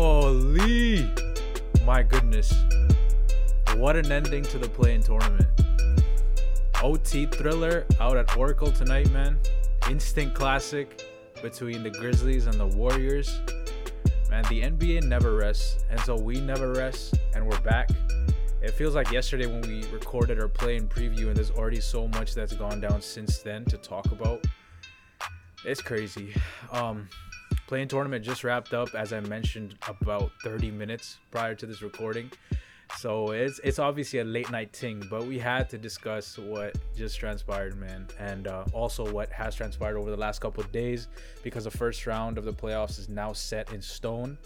Holy, my goodness! What an ending to the play-in tournament. OT thriller out at Oracle tonight, man. Instant classic between the Grizzlies and the Warriors. Man, the NBA never rests, and so we never rest, and we're back. It feels like yesterday when we recorded our play and preview, and there's already so much that's gone down since then to talk about. It's crazy. Um, play-in tournament just wrapped up, as I mentioned, about 30 minutes prior to this recording. So it's it's obviously a late night thing, but we had to discuss what just transpired, man, and uh, also what has transpired over the last couple of days because the first round of the playoffs is now set in stone.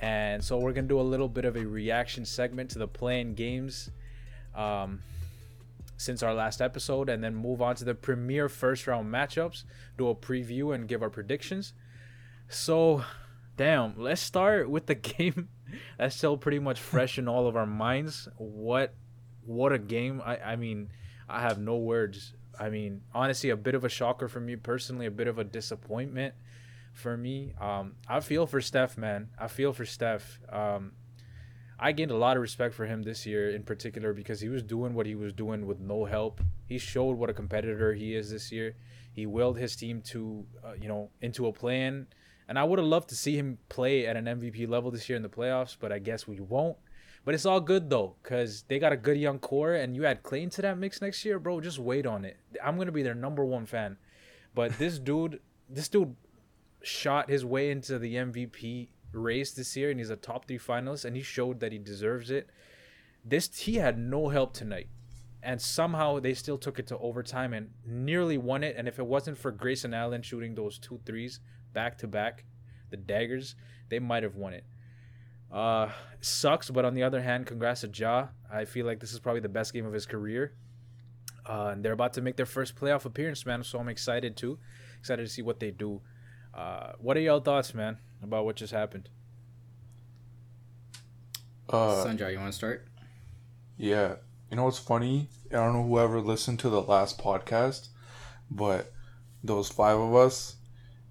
And so we're gonna do a little bit of a reaction segment to the play-in games um, since our last episode, and then move on to the premier first round matchups, do a preview, and give our predictions. So, damn, let's start with the game that's still pretty much fresh in all of our minds. What what a game. I, I mean, I have no words. I mean, honestly, a bit of a shocker for me personally, a bit of a disappointment for me. Um, I feel for Steph, man. I feel for Steph. Um, I gained a lot of respect for him this year in particular because he was doing what he was doing with no help. He showed what a competitor he is this year. He willed his team to, uh, you know, into a plan and I would have loved to see him play at an MVP level this year in the playoffs, but I guess we won't. But it's all good though, cause they got a good young core, and you add Clay into that mix next year, bro. Just wait on it. I'm gonna be their number one fan. But this dude, this dude, shot his way into the MVP race this year, and he's a top three finalist, and he showed that he deserves it. This he had no help tonight, and somehow they still took it to overtime and nearly won it. And if it wasn't for Grayson Allen shooting those two threes back to back, the daggers, they might have won it. Uh, sucks, but on the other hand, congrats to Ja. I feel like this is probably the best game of his career. Uh, and they're about to make their first playoff appearance, man. So I'm excited too. Excited to see what they do. Uh, what are y'all thoughts, man, about what just happened? Uh, Sanjay, you want to start? Yeah. You know what's funny? I don't know whoever listened to the last podcast, but those five of us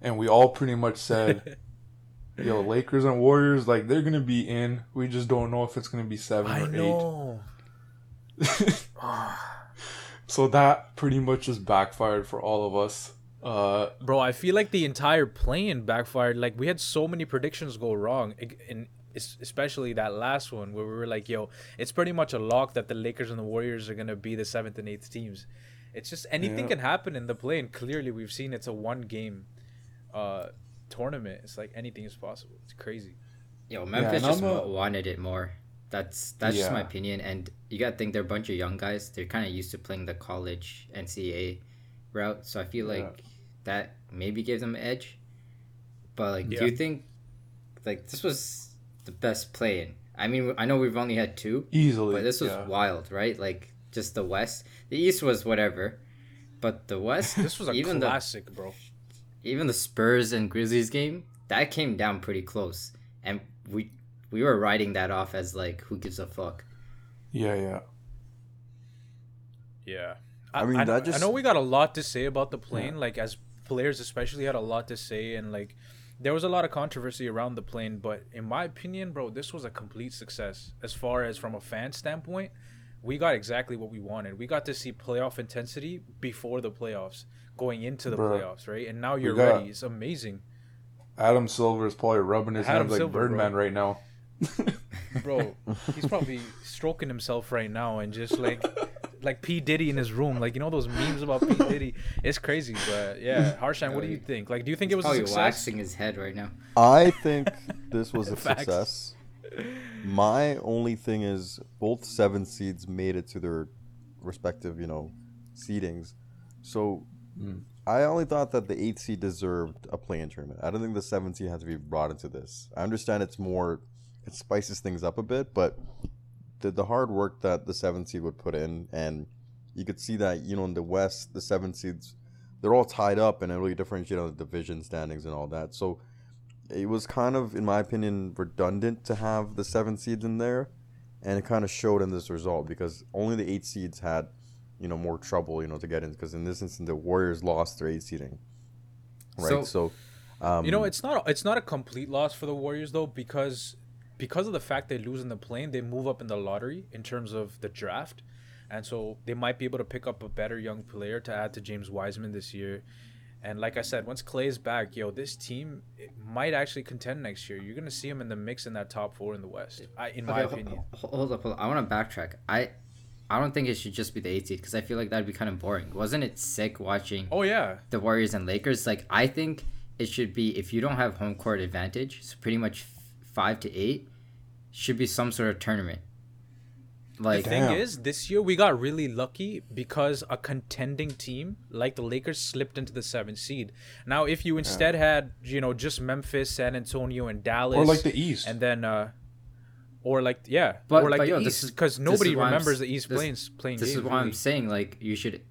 and we all pretty much said, "Yo, Lakers and Warriors, like they're gonna be in. We just don't know if it's gonna be seven I or know. eight. so that pretty much just backfired for all of us. Uh, Bro, I feel like the entire play-in backfired. Like we had so many predictions go wrong, and especially that last one where we were like, "Yo, it's pretty much a lock that the Lakers and the Warriors are gonna be the seventh and eighth teams." It's just anything yeah. can happen in the play, and clearly we've seen it's a one game uh, tournament, it's like anything is possible. It's crazy. Yo, Memphis yeah, just a, wanted it more. That's that's yeah. just my opinion. And you gotta think they're a bunch of young guys. They're kind of used to playing the college NCAA route, so I feel like yeah. that maybe gave them an edge. But like, do you think like this was the best play-in? I mean, I know we've only had two easily, but this was wild, right? Like just the West. The East was whatever, but the West. this was a even classic, the, bro even the Spurs and Grizzlies game, that came down pretty close, and we we were writing that off as like who gives a fuck. Yeah, yeah, yeah. I, I mean, I, that just I know we got a lot to say about the play-in. Yeah. Like as players, especially, had a lot to say, and like there was a lot of controversy around the play-in. But in my opinion, bro, this was a complete success as far as from a fan standpoint. We got exactly what we wanted. We got to see playoff intensity before the playoffs going into the bro, playoffs, right? And now you're ready. It's amazing. Adam Silver is probably rubbing his Adam hands like Birdman bro. right now. bro, he's probably stroking himself right now and just like like P Diddy in his room, like you know those memes about P Diddy. It's crazy, but yeah, Harshan, what do you think? Like, do you think he's it was probably a success? Oh, he's waxing his head right now. I think this was a success. My only thing is both seven seeds made it to their respective, you know, seedings. So Mm. I only thought that the eight seed deserved a play-in tournament. I don't think the seven seed had to be brought into this. I understand it's more, it spices things up a bit, but the the hard work that the seven seed would put in, and you could see that you know in the West, the seven seeds, they're all tied up, and it really differentiates on the division standings and all that. So it was kind of, in my opinion, redundant to have the seven seeds in there, and it kind of showed in this result because only the eight seeds had you know more trouble you know to get in because in this instance the Warriors lost their eight seeding, right? So, so Um, you know, it's not it's not a complete loss for the Warriors though because because of the fact they lose in the play-in, they move up in the lottery in terms of the draft, and so they might be able to pick up a better young player to add to James Wiseman this year. And like I said, once Clay's back, yo, this team might actually contend next year. You're gonna see them in the mix in that top four in the West. I, in my opinion. Hold up, hold up. I want to backtrack. I, I don't think it should just be the eight seed because I feel like that'd be kind of boring. Wasn't it sick watching? Oh yeah. The Warriors and Lakers. Like I think it should be if you don't have home court advantage, so pretty much five to eight, should be some sort of tournament. Like the thing damn. is, this year we got really lucky because a contending team like the Lakers slipped into the seventh seed. Now, if you instead yeah. had you know just Memphis, San Antonio, and Dallas, or like the East, and then uh, or like yeah, but, or like but, yo, East, because nobody remembers the East playing playing. This games, is why really. I'm saying like you should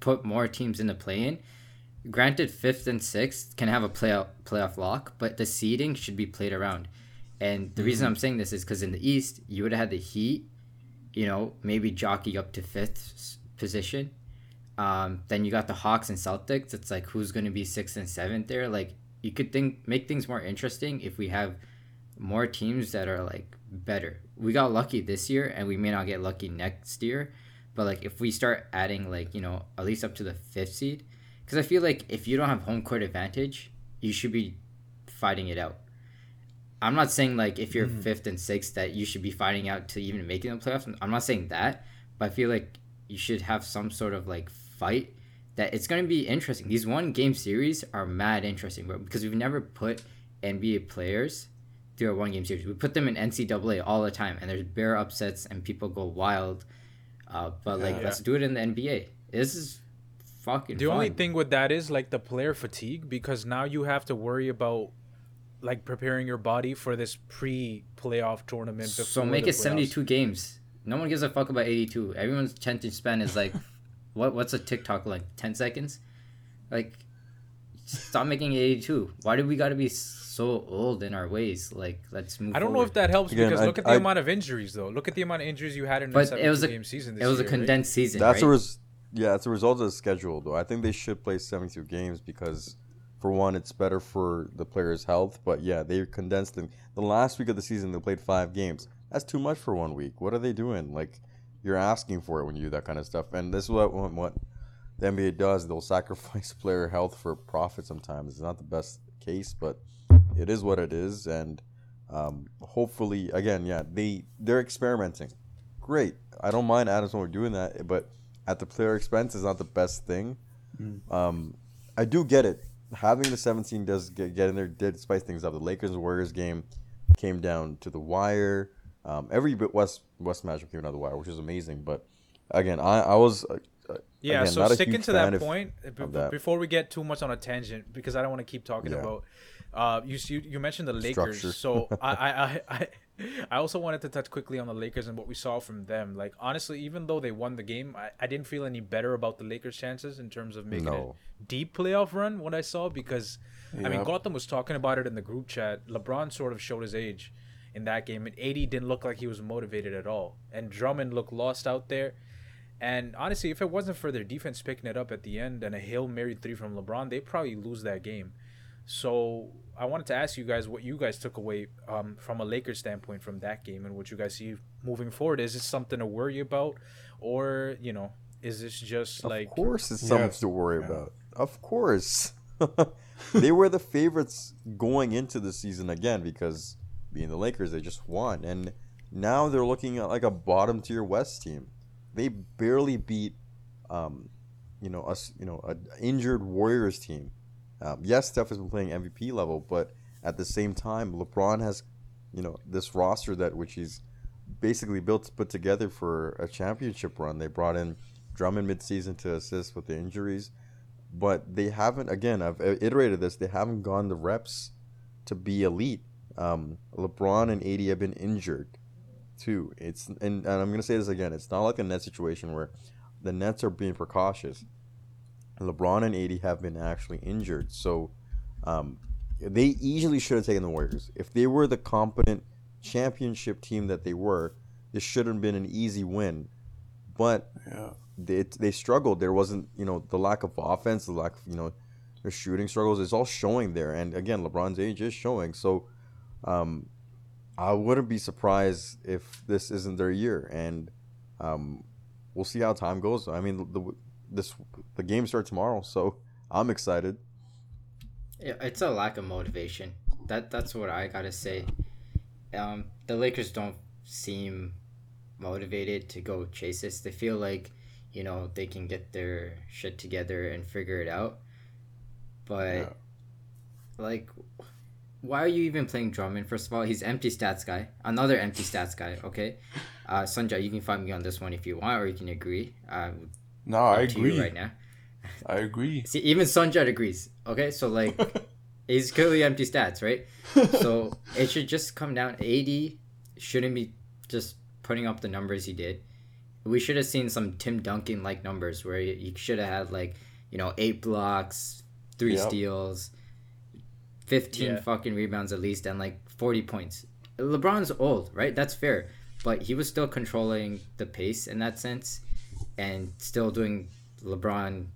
put more teams in the play-in. Granted, fifth and sixth can have a playoff playoff lock, but the seeding should be played around. And the mm-hmm. reason I'm saying this is because in the East, you would have had the Heat, you know, maybe jockey up to fifth position. Um, then you got the Hawks and Celtics. It's like who's going to be sixth and seventh there. Like you could think make things more interesting if we have more teams that are like better. We got lucky this year, and we may not get lucky next year. But like if we start adding like you know at least up to the fifth seed, because I feel like if you don't have home court advantage, you should be fighting it out. I'm not saying like if you're mm. fifth and sixth that you should be fighting out to even making the playoffs. I'm not saying that, but I feel like you should have some sort of like fight that it's going to be interesting. These one game series are mad interesting, bro, because we've never put NBA players through a one game series. We put them in NCAA all the time, and there's bare upsets and people go wild. Uh, but like, yeah. let's do it in the NBA. This is fucking. The fun. only thing with that is like the player fatigue because now you have to worry about like preparing your body for this pre-playoff tournament. So make it seventy-two games. No one gives a fuck about eighty-two. Everyone's attention span is like, what? What's a TikTok like? Ten seconds? Like, stop making eighty-two. Why do we got to be so old in our ways? Like, let's move. I don't forward. know if that helps Again, because I, look at the I, amount of injuries though. Look at the amount of injuries you had in the seventy-two game season. it was year, a condensed right? season. That's right? a res- yeah, it's a result of the schedule though. I think they should play seventy-two games because for one, it's better for the players' health. But yeah, they condensed them. The last week of the season, they played five games. That's too much for one week. What are they doing? Like, you're asking for it when you do that kind of stuff. And this is what what the NBA does. They'll sacrifice player health for profit. Sometimes it's not the best case, but it is what it is. And um, hopefully, again, yeah, they they're experimenting. Great. I don't mind Adams when we're doing that, but at the player expense is not the best thing. Mm. Um, I do get it having the 17 does get, get in there did spice things up. The Lakers Warriors game came down to the wire. Um, every bit West West matchup came down to the wire, which is amazing. But again, I I was uh, yeah. Again, so sticking to that point b- that. before we get too much on a tangent because I don't want to keep talking yeah. about. Uh, you, you you mentioned the Lakers, Structure. so I, I I I also wanted to touch quickly on the Lakers and what we saw from them. Like honestly, even though they won the game, I, I didn't feel any better about the Lakers' chances in terms of making no. a deep playoff run. What I saw because. I mean Gautam was talking about it in the group chat. LeBron sort of showed his age in that game, and AD didn't look like he was motivated at all, and Drummond looked lost out there. And honestly, if it wasn't for their defense picking it up at the end and a hail mary three from LeBron, they probably lose that game. So I wanted to ask you guys what you guys took away um, from a Lakers standpoint from that game and what you guys see moving forward. Is this something to worry about, or you know, is this just of like? Of course, it's something to worry yeah. about. Of course, they were the favorites going into the season again because being the Lakers, they just won, and now they're looking at like a bottom tier West team. They barely beat, um, you know, us, you know, an injured Warriors team um, yes, Steph has been playing MVP level, but at the same time, LeBron has, you know, this roster that which he's basically built put together for a championship run. They brought in Drummond midseason to assist with the injuries, but they haven't. Again, I've iterated this. They haven't gone the reps to be elite. Um, LeBron and AD have been injured too. It's and, and I'm gonna say this again. It's not like a net situation where the Nets are being precautious. LeBron and AD have been actually injured. So um, they easily should have taken the Warriors. If they were the competent championship team that they were, this should have been an easy win. But yeah. they, they struggled. There wasn't, you know, the lack of offense, the lack of, you know, their shooting struggles. It's all showing there, and again, LeBron's age is showing. So, um, I wouldn't be surprised if this isn't their year, and um, we'll see how time goes. I mean, the this the game starts tomorrow, so I'm excited. Yeah, it's a lack of motivation. That that's what I gotta say. Um, the Lakers don't seem motivated to go chase this. They feel like, you know, they can get their shit together and figure it out. But yeah. like why are you even playing Drummond? First of all, he's empty stats guy. Another empty stats guy, okay? Uh Sunjay, you can find me on this one if you want or you can agree. Uh, no, I agree. right now. I agree. See, even Sunjay agrees. Okay, so like he's clearly empty stats, right? so it should just come down. AD shouldn't be just putting up the numbers he did. We should have seen some Tim Duncan like numbers where he should have had like you know eight blocks, three yep. steals, fifteen yeah. fucking rebounds at least, and like forty points. LeBron's old, right? That's fair, but he was still controlling the pace in that sense, and still doing LeBron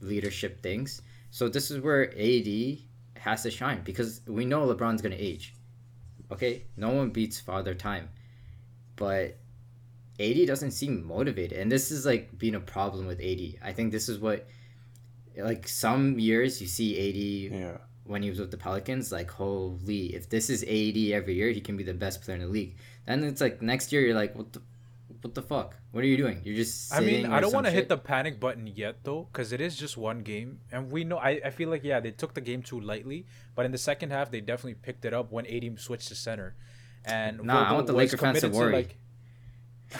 leadership things. So this is where AD has to shine because we know LeBron's gonna age. Okay, no one beats Father Time, but AD doesn't seem motivated, and this is like being a problem with AD. I think this is what, like some years you see AD yeah. when he was with the Pelicans, like holy, if this is AD every year, he can be the best player in the league. Then it's like next year you're like, what the, what the fuck? What are you doing? You're just. I mean, I don't want to hit the panic button yet though, because it is just one game, and we know. I, I feel like yeah, they took the game too lightly, but in the second half they definitely picked it up when AD switched to center, and nah, I want the Lakers fans to worry. To, like,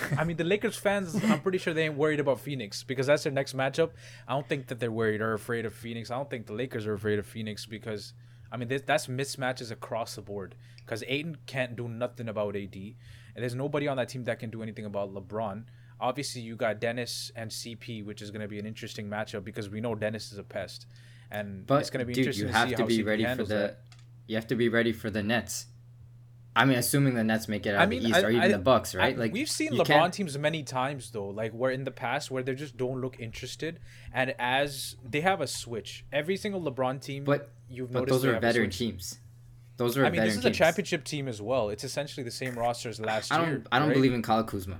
I mean, the Lakers fans, I'm pretty sure they ain't worried about Phoenix because that's their next matchup. I don't think that they're worried or afraid of Phoenix. I don't think the Lakers are afraid of Phoenix because, I mean, that's mismatches across the board. Because Ayton can't do nothing about AD, and there's nobody on that team that can do anything about LeBron obviously you got Dennis and CP, which is going to be an interesting matchup because we know Dennis is a pest, and but, it's going to be dude, interesting. You have to, to be CP ready for the. That. You have to be ready for the Nets. I mean, assuming the Nets make it out I mean, of the East, I, or even I, the Bucks, right? like we've seen LeBron can't... teams many times though, like where in the past where they just don't look interested, and as they have a switch, every single LeBron team, but you've but noticed those are veteran teams. Those are. I mean, this is teams. a championship team as well. It's essentially the same roster as last I don't, year. I don't right? believe in Kyle Kuzma.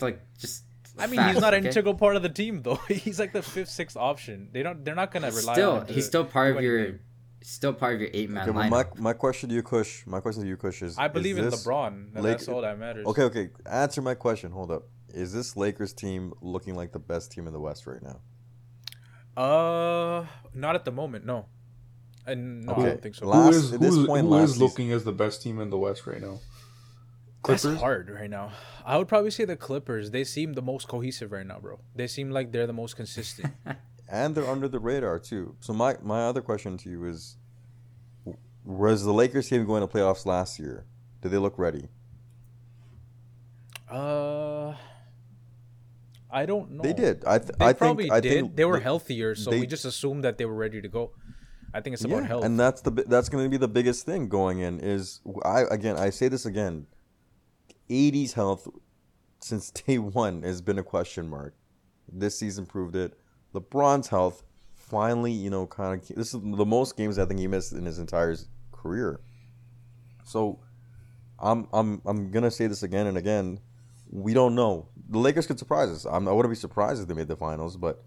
like just. I mean, he's not an okay? integral part of the team though. he's like the fifth, sixth option. They don't. They're not gonna rely. Still, on he's still part of your. Still part of your eight man okay, lineup. My, my question to you, Kush. My question to you, Kush is. I believe is in LeBron. that's all that matters. Okay, okay. Answer my question. Hold up. Is this Lakers team looking like the best team in the West right now? Uh, not at the moment. No. And no, okay. I don't think so. Last, who is, who, point, who is looking as the best team in the West right now? Clippers? That's hard right now. I would probably say the Clippers. They seem the most cohesive right now, bro. They seem like they're the most consistent. and they're under the radar too. So my my other question to you is, was the Lakers team going to playoffs last year? Did they look ready? Uh, I don't know. They did. I th- they I probably think, did. I think they were healthier, so they, we just assumed that they were ready to go. I think it's about yeah, health. And that's the that's going to be the biggest thing going in is I again I say this again. AD's health since day one has been a question mark. This season proved it. LeBron's health finally, you know, kind of this is the most games I think he missed in his entire career. So, I'm I'm I'm gonna say this again and again. We don't know. The Lakers could surprise us. I'm, I wouldn't be surprised if they made the finals, but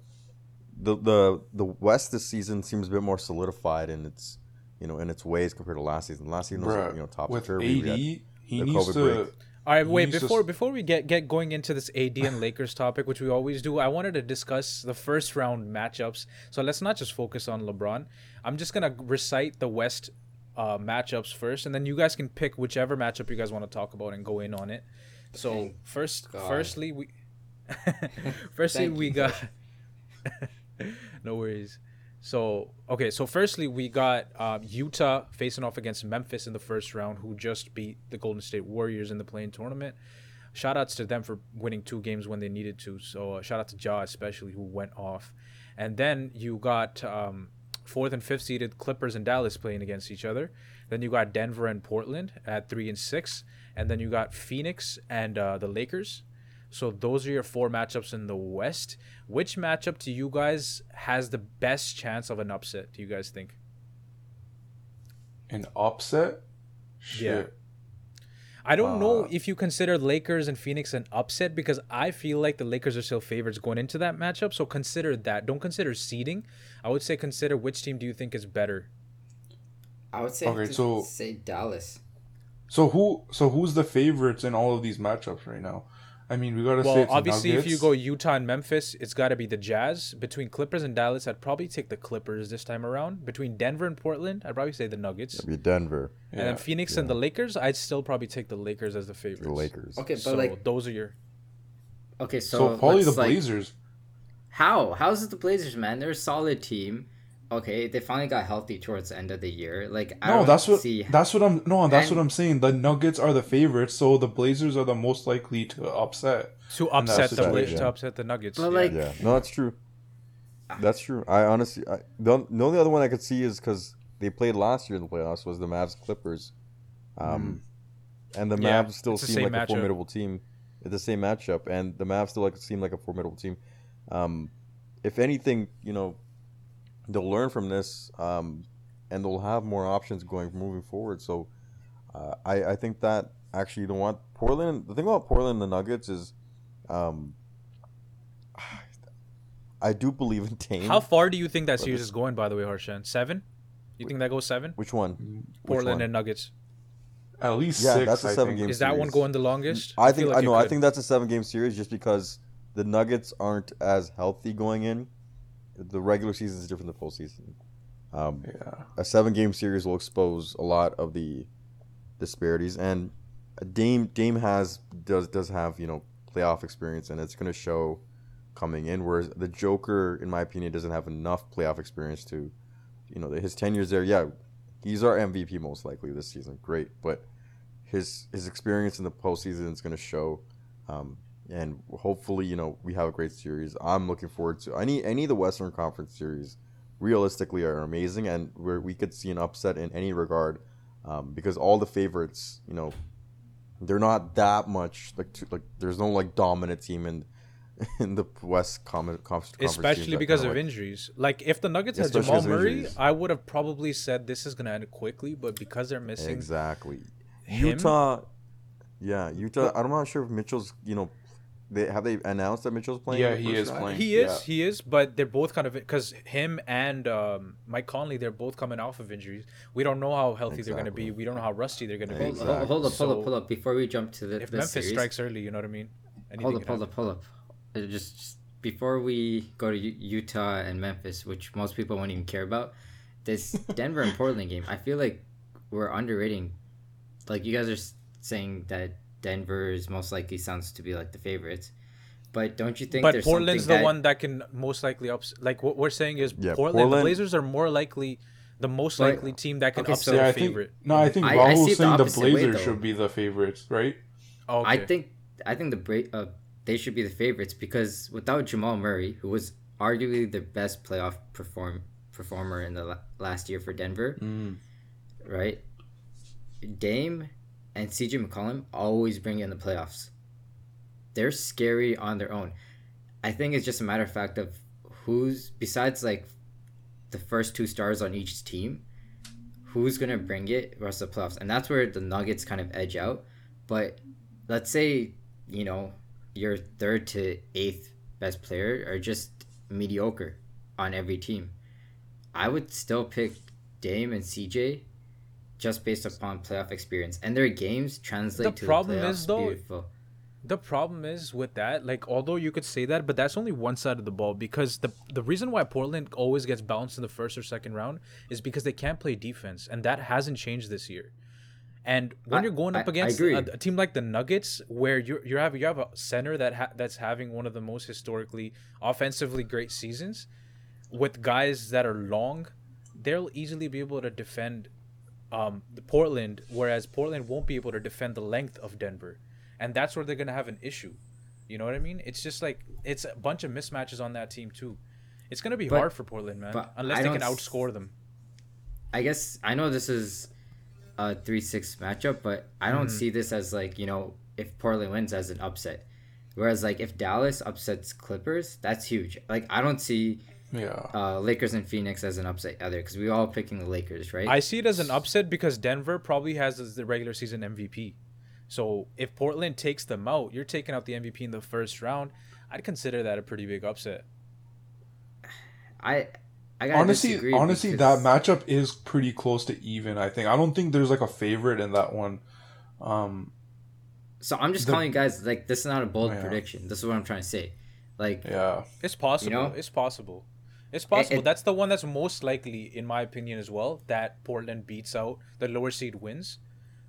the the the West this season seems a bit more solidified in its you know in its ways compared to last season. Last season was Bruh, you know top with AD, he needs to. Break. All right, wait before before we get get going into this AD and Lakers topic, which we always do. I wanted to discuss the first round matchups. So let's not just focus on LeBron. I'm just gonna recite the West uh, matchups first, and then you guys can pick whichever matchup you guys want to talk about and go in on it. So first, God. firstly we, firstly we got. no worries. So okay, so firstly we got uh, Utah facing off against Memphis in the first round, who just beat the Golden State Warriors in the play-in tournament. Shout outs to them for winning two games when they needed to. So uh, shout out to Ja especially who went off, and then you got um, fourth and fifth seeded Clippers and Dallas playing against each other. Then you got Denver and Portland at three and six, and then you got Phoenix and uh, the Lakers. So those are your four matchups in the West. Which matchup to you guys has the best chance of an upset? Do you guys think? An upset? Shit. Yeah. I don't uh, know if you consider Lakers and Phoenix an upset because I feel like the Lakers are still favorites going into that matchup. So consider that. Don't consider seeding. I would say consider which team do you think is better. I would say okay, so say Dallas. So who so who's the favorites in all of these matchups right now? I mean, we gotta well, say. Well, obviously, if you go Utah and Memphis, it's got to be the Jazz. Between Clippers and Dallas, I'd probably take the Clippers this time around. Between Denver and Portland, I'd probably say the Nuggets. It'd be Denver. And yeah. then Phoenix yeah. and the Lakers, I'd still probably take the Lakers as the favorites. The Lakers. Okay, but so like those are your. Okay, so, so probably the Blazers. Like, how? How's it the Blazers, man? They're a solid team okay, they finally got healthy towards the end of the year. Like I no, that's what see... that's what I'm no, that's and... what I'm saying. The Nuggets are the favorites, so the Blazers are the most likely to upset. To upset the Blazers, yeah. to upset the Nuggets. But like, yeah, no, that's true. That's true. I honestly, I, the, the only other one I could see is because they played last year in the playoffs was the Mavs Clippers, um, mm. and the yeah, Mavs still seem like matchup. a formidable team. It's the same matchup, and the Mavs still like seem like a formidable team. Um, if anything, you know, they'll learn from this, um, and they'll have more options going moving forward. So, uh, I I think that actually you don't want Portland. The thing about Portland and the Nuggets is, um, I do believe in Dame. How far do you think that series is going? By the way, Harshan, seven. You think that goes seven? Which one? Portland Which one? and Nuggets. At least yeah, six, that's a seven game. Is that one going the longest? I, I think like I know. I think that's a seven game series just because the Nuggets aren't as healthy going in the regular season is different than the postseason. Um, yeah. A seven game series will expose a lot of the disparities, and Dame Dame has does does have you know playoff experience, and it's going to show coming in. Whereas the Joker, in my opinion, doesn't have enough playoff experience to, you know, his ten years there. Yeah, he's our MVP most likely this season. Great, but his his experience in the postseason is going to show. Um, and hopefully, you know, we have a great series. I'm looking forward to any any of the Western Conference series. Realistically, are amazing, and where we could see an upset in any regard, um, because all the favorites, you know, they're not that much like too, like there's no like dominant team in in the West com- conference. Especially because of like, injuries. Like if the Nuggets had Jamal Murray. I would have probably said this is gonna end quickly, but because they're missing exactly him, Utah. Yeah, Utah. I'm not sure if Mitchell's you know they have they announced that Mitchell's playing. Yeah, he is round? playing. He is. Yeah. He is. But they're both kind of because him and um, Mike Conley, they're both coming off of injuries. We don't know how healthy exactly. they're going to be. We don't know how rusty they're going to exactly. be. Hold, hold up, hold up, hold up. Before we jump to the if the Memphis series, strikes early, you know what I mean. Anything hold up, hold up, hold up. Uh, just, just before we go to U- Utah and Memphis, which most people won't even care about, this Denver and Portland game, I feel like we're underrating. Like you guys are saying that Denver is most likely sounds to be like the favorites. But don't you think? But Portland's the that... one that can most likely ups. Like what we're saying is yeah, Portland, Portland. The Blazers are more likely the most but, likely team that can okay, upset so yeah, favorite. Think, no, I think I saying the, the Blazers way, should be the favorites, right? Okay. I think I think the Bra- uh, they should be the favorites because without Jamal Murray, who was arguably the best playoff perform performer in the la- last year for Denver, mm. right? Dame and CJ McCollum always bring in the playoffs they're scary on their own. I think it's just a matter of fact of who's besides like the first two stars on each team, who's gonna bring it rest of the playoffs, and that's where the Nuggets kind of edge out. But let's say you know your third to eighth best player are just mediocre on every team. I would still pick Dame and CJ just based upon playoff experience, and their games translate the to problem the playoffs. Is, though, beautiful the problem is with that, like although you could say that, but that's only one side of the ball because the the reason why Portland always gets bounced in the first or second round is because they can't play defense, and that hasn't changed this year. And when I, you're going up against a, team like the Nuggets, where you you have you have a center that ha- that's having one of the most historically offensively great seasons, with guys that are long, they'll easily be able to defend um, the Portland, whereas Portland won't be able to defend the length of Denver and that's where they're gonna have an issue. You know what I mean? It's just like it's a bunch of mismatches on that team too. It's gonna be but, hard for Portland, man, unless they can outscore them. I guess I know this is a three-six matchup, but I don't mm. see this as like you know if Portland wins as an upset. Whereas like if Dallas upsets Clippers, that's huge. Like I don't see yeah uh, Lakers and Phoenix as an upset other because we all picking the Lakers, right? I see it as an upset because Denver probably has the regular season MVP. So if Portland takes them out, you're taking out the MVP in the first round. I'd consider that a pretty big upset. I I honestly honestly because... that matchup is pretty close to even. I think I don't think there's like a favorite in that one. Um, so I'm just the, calling you guys like this is not a bold yeah. prediction. This is what I'm trying to say. Like yeah, it's possible. You know? It's possible. It's possible. It, that's the one that's most likely, in my opinion, as well. That Portland beats out the lower seed wins.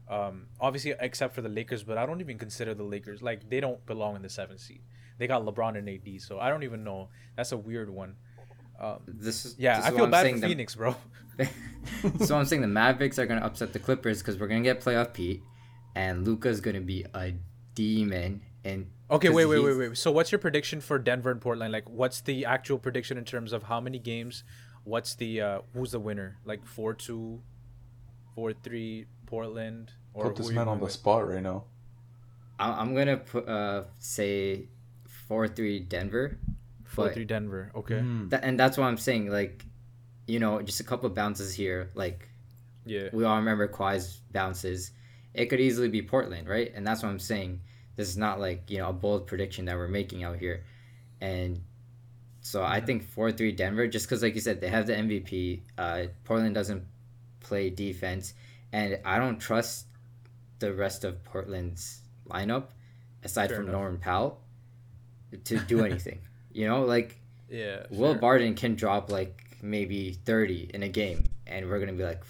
Um, obviously, except for the Lakers, but I don't even consider the Lakers like they don't belong in the seventh seed. They got LeBron and AD, so I don't even know. That's a weird one. Um, this is yeah. This I feel bad for the, Phoenix, bro. so I'm saying the Mavericks are gonna upset the Clippers because we're gonna get playoff P, and Luka's gonna be a demon. And okay, wait, wait, wait, wait. So what's your prediction for Denver and Portland? Like, what's the actual prediction in terms of how many games? What's the uh who's the winner? Like four two, four three Portland. Or Put this man on the with? spot right now. I'm gonna put uh say four three Denver Four three Denver. Okay. Mm. Th- and that's what I'm saying. Like, you know, just a couple bounces here. Like, yeah, we all remember Kawhi's bounces. It could easily be Portland, right? And that's what I'm saying. This is not like you know a bold prediction that we're making out here, and so I think four three Denver. Just because, like you said, they have the MVP. Uh, Portland doesn't play defense, and I don't trust the rest of Portland's lineup aside Fair from enough. Norman Powell to do anything. You know, like yeah, Will. Barton can drop like maybe thirty in a game, and we're gonna be like,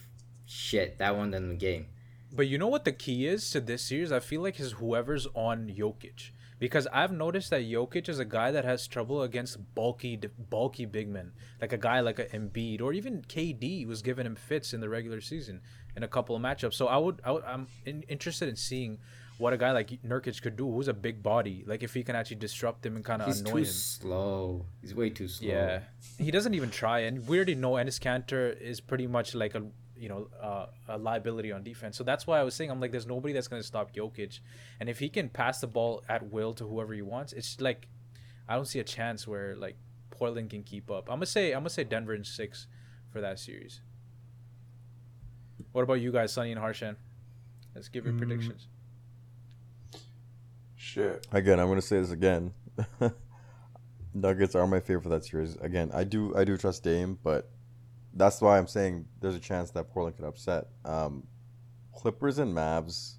shit, that one in the game. But you know what the key is to this series? I feel like is whoever's on Jokic. Because I've noticed that Jokic is a guy that has trouble against bulky, bulky big men, like a guy like a Embiid or even KD was giving him fits in the regular season in a couple of matchups. So I would, I would I'm in, interested in seeing what a guy like Nurkic could do, who's a big body. Like if he can actually disrupt him and kind of annoy him. He's too slow. He's way too slow. Yeah, he doesn't even try, and we already know Enes Kanter is pretty much like a you know uh, a liability on defense. So that's why I was saying I'm like, there's nobody that's gonna stop Jokic, and if he can pass the ball at will to whoever he wants, it's like I don't see a chance where like Portland can keep up. I'm gonna say I'm gonna say Denver in six for that series. What about you guys, Sunny and Harshan? Let's give your mm. predictions. Shit. Again, I'm gonna say this again. Nuggets are my favorite for that series. Again, I do I do trust Dame, but that's why I'm saying there's a chance that Portland could upset. Um, Clippers and Mavs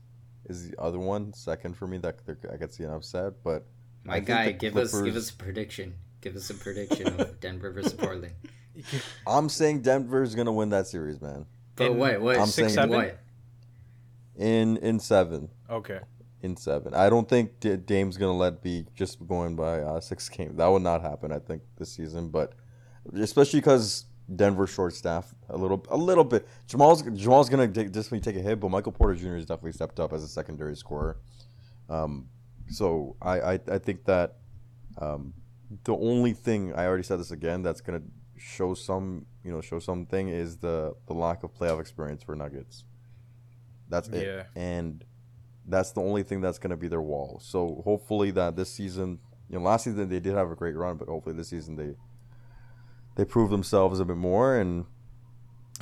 is the other one, second for me that I could see an upset. But my guy, give Clippers... us give us a prediction. Give us a prediction of Denver versus Portland. I'm saying Denver is gonna win that series, man. But wait, wait, I'm six, saying seven? what? In in seven. Okay in seven. I don't think D- Dame's gonna let be just going by uh, six games. That would not happen. I think this season, but especially because Denver short staff a little a little bit. Jamal's Jamal's gonna take, definitely take a hit, but Michael Porter Jr. has definitely stepped up as a secondary scorer. Um, so I, I I think that um, the only thing I already said this again that's gonna show some you know show something is the the lack of playoff experience for Nuggets. That's it. Yeah. And that's the only thing that's going to be their wall. So hopefully that this season, you know, last season they did have a great run, but hopefully this season they they prove themselves a bit more. And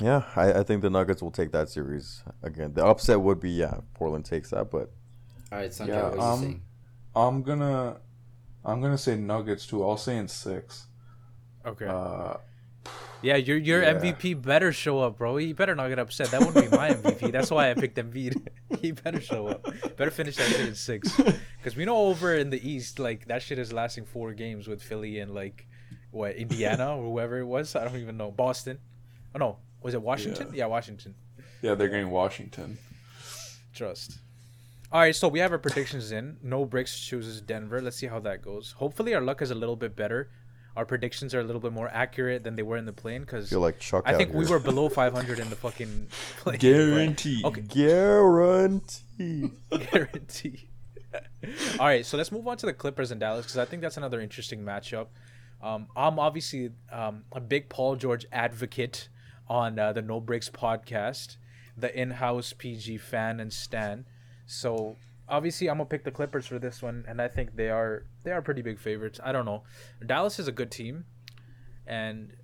yeah, I, I think the Nuggets will take that series again. The upset would be yeah, Portland takes that, but all right, Sandra, yeah, um, I'm gonna I'm gonna say Nuggets too. I'll say in six. Okay. Uh, yeah, your your yeah. MVP better show up, bro. He better not get upset. That wouldn't be my MVP. That's why I picked Embiid. he better show up. Better finish that shit in six. Because we know over in the East, like that shit is lasting four games with Philly and like what Indiana or whoever it was. I don't even know. Boston. Oh no, was it Washington? Yeah, yeah Washington. Yeah, they're getting Washington. Trust. All right, so we have our predictions in. No bricks chooses Denver. Let's see how that goes. Hopefully, our luck is a little bit better our predictions are a little bit more accurate than they were in the play-in because like Chuck. I think we were below 500 in the fucking play-in. Guarantee. Okay. Guarantee. Guarantee. All right, so let's move on to the Clippers and Dallas because I think that's another interesting matchup. Um, I'm obviously um, a big Paul George advocate on uh, the No Breaks podcast, the in-house PG fan and stan. So obviously I'm gonna pick the Clippers for this one, and I think they are they are pretty big favorites. I don't know. Dallas is a good team, and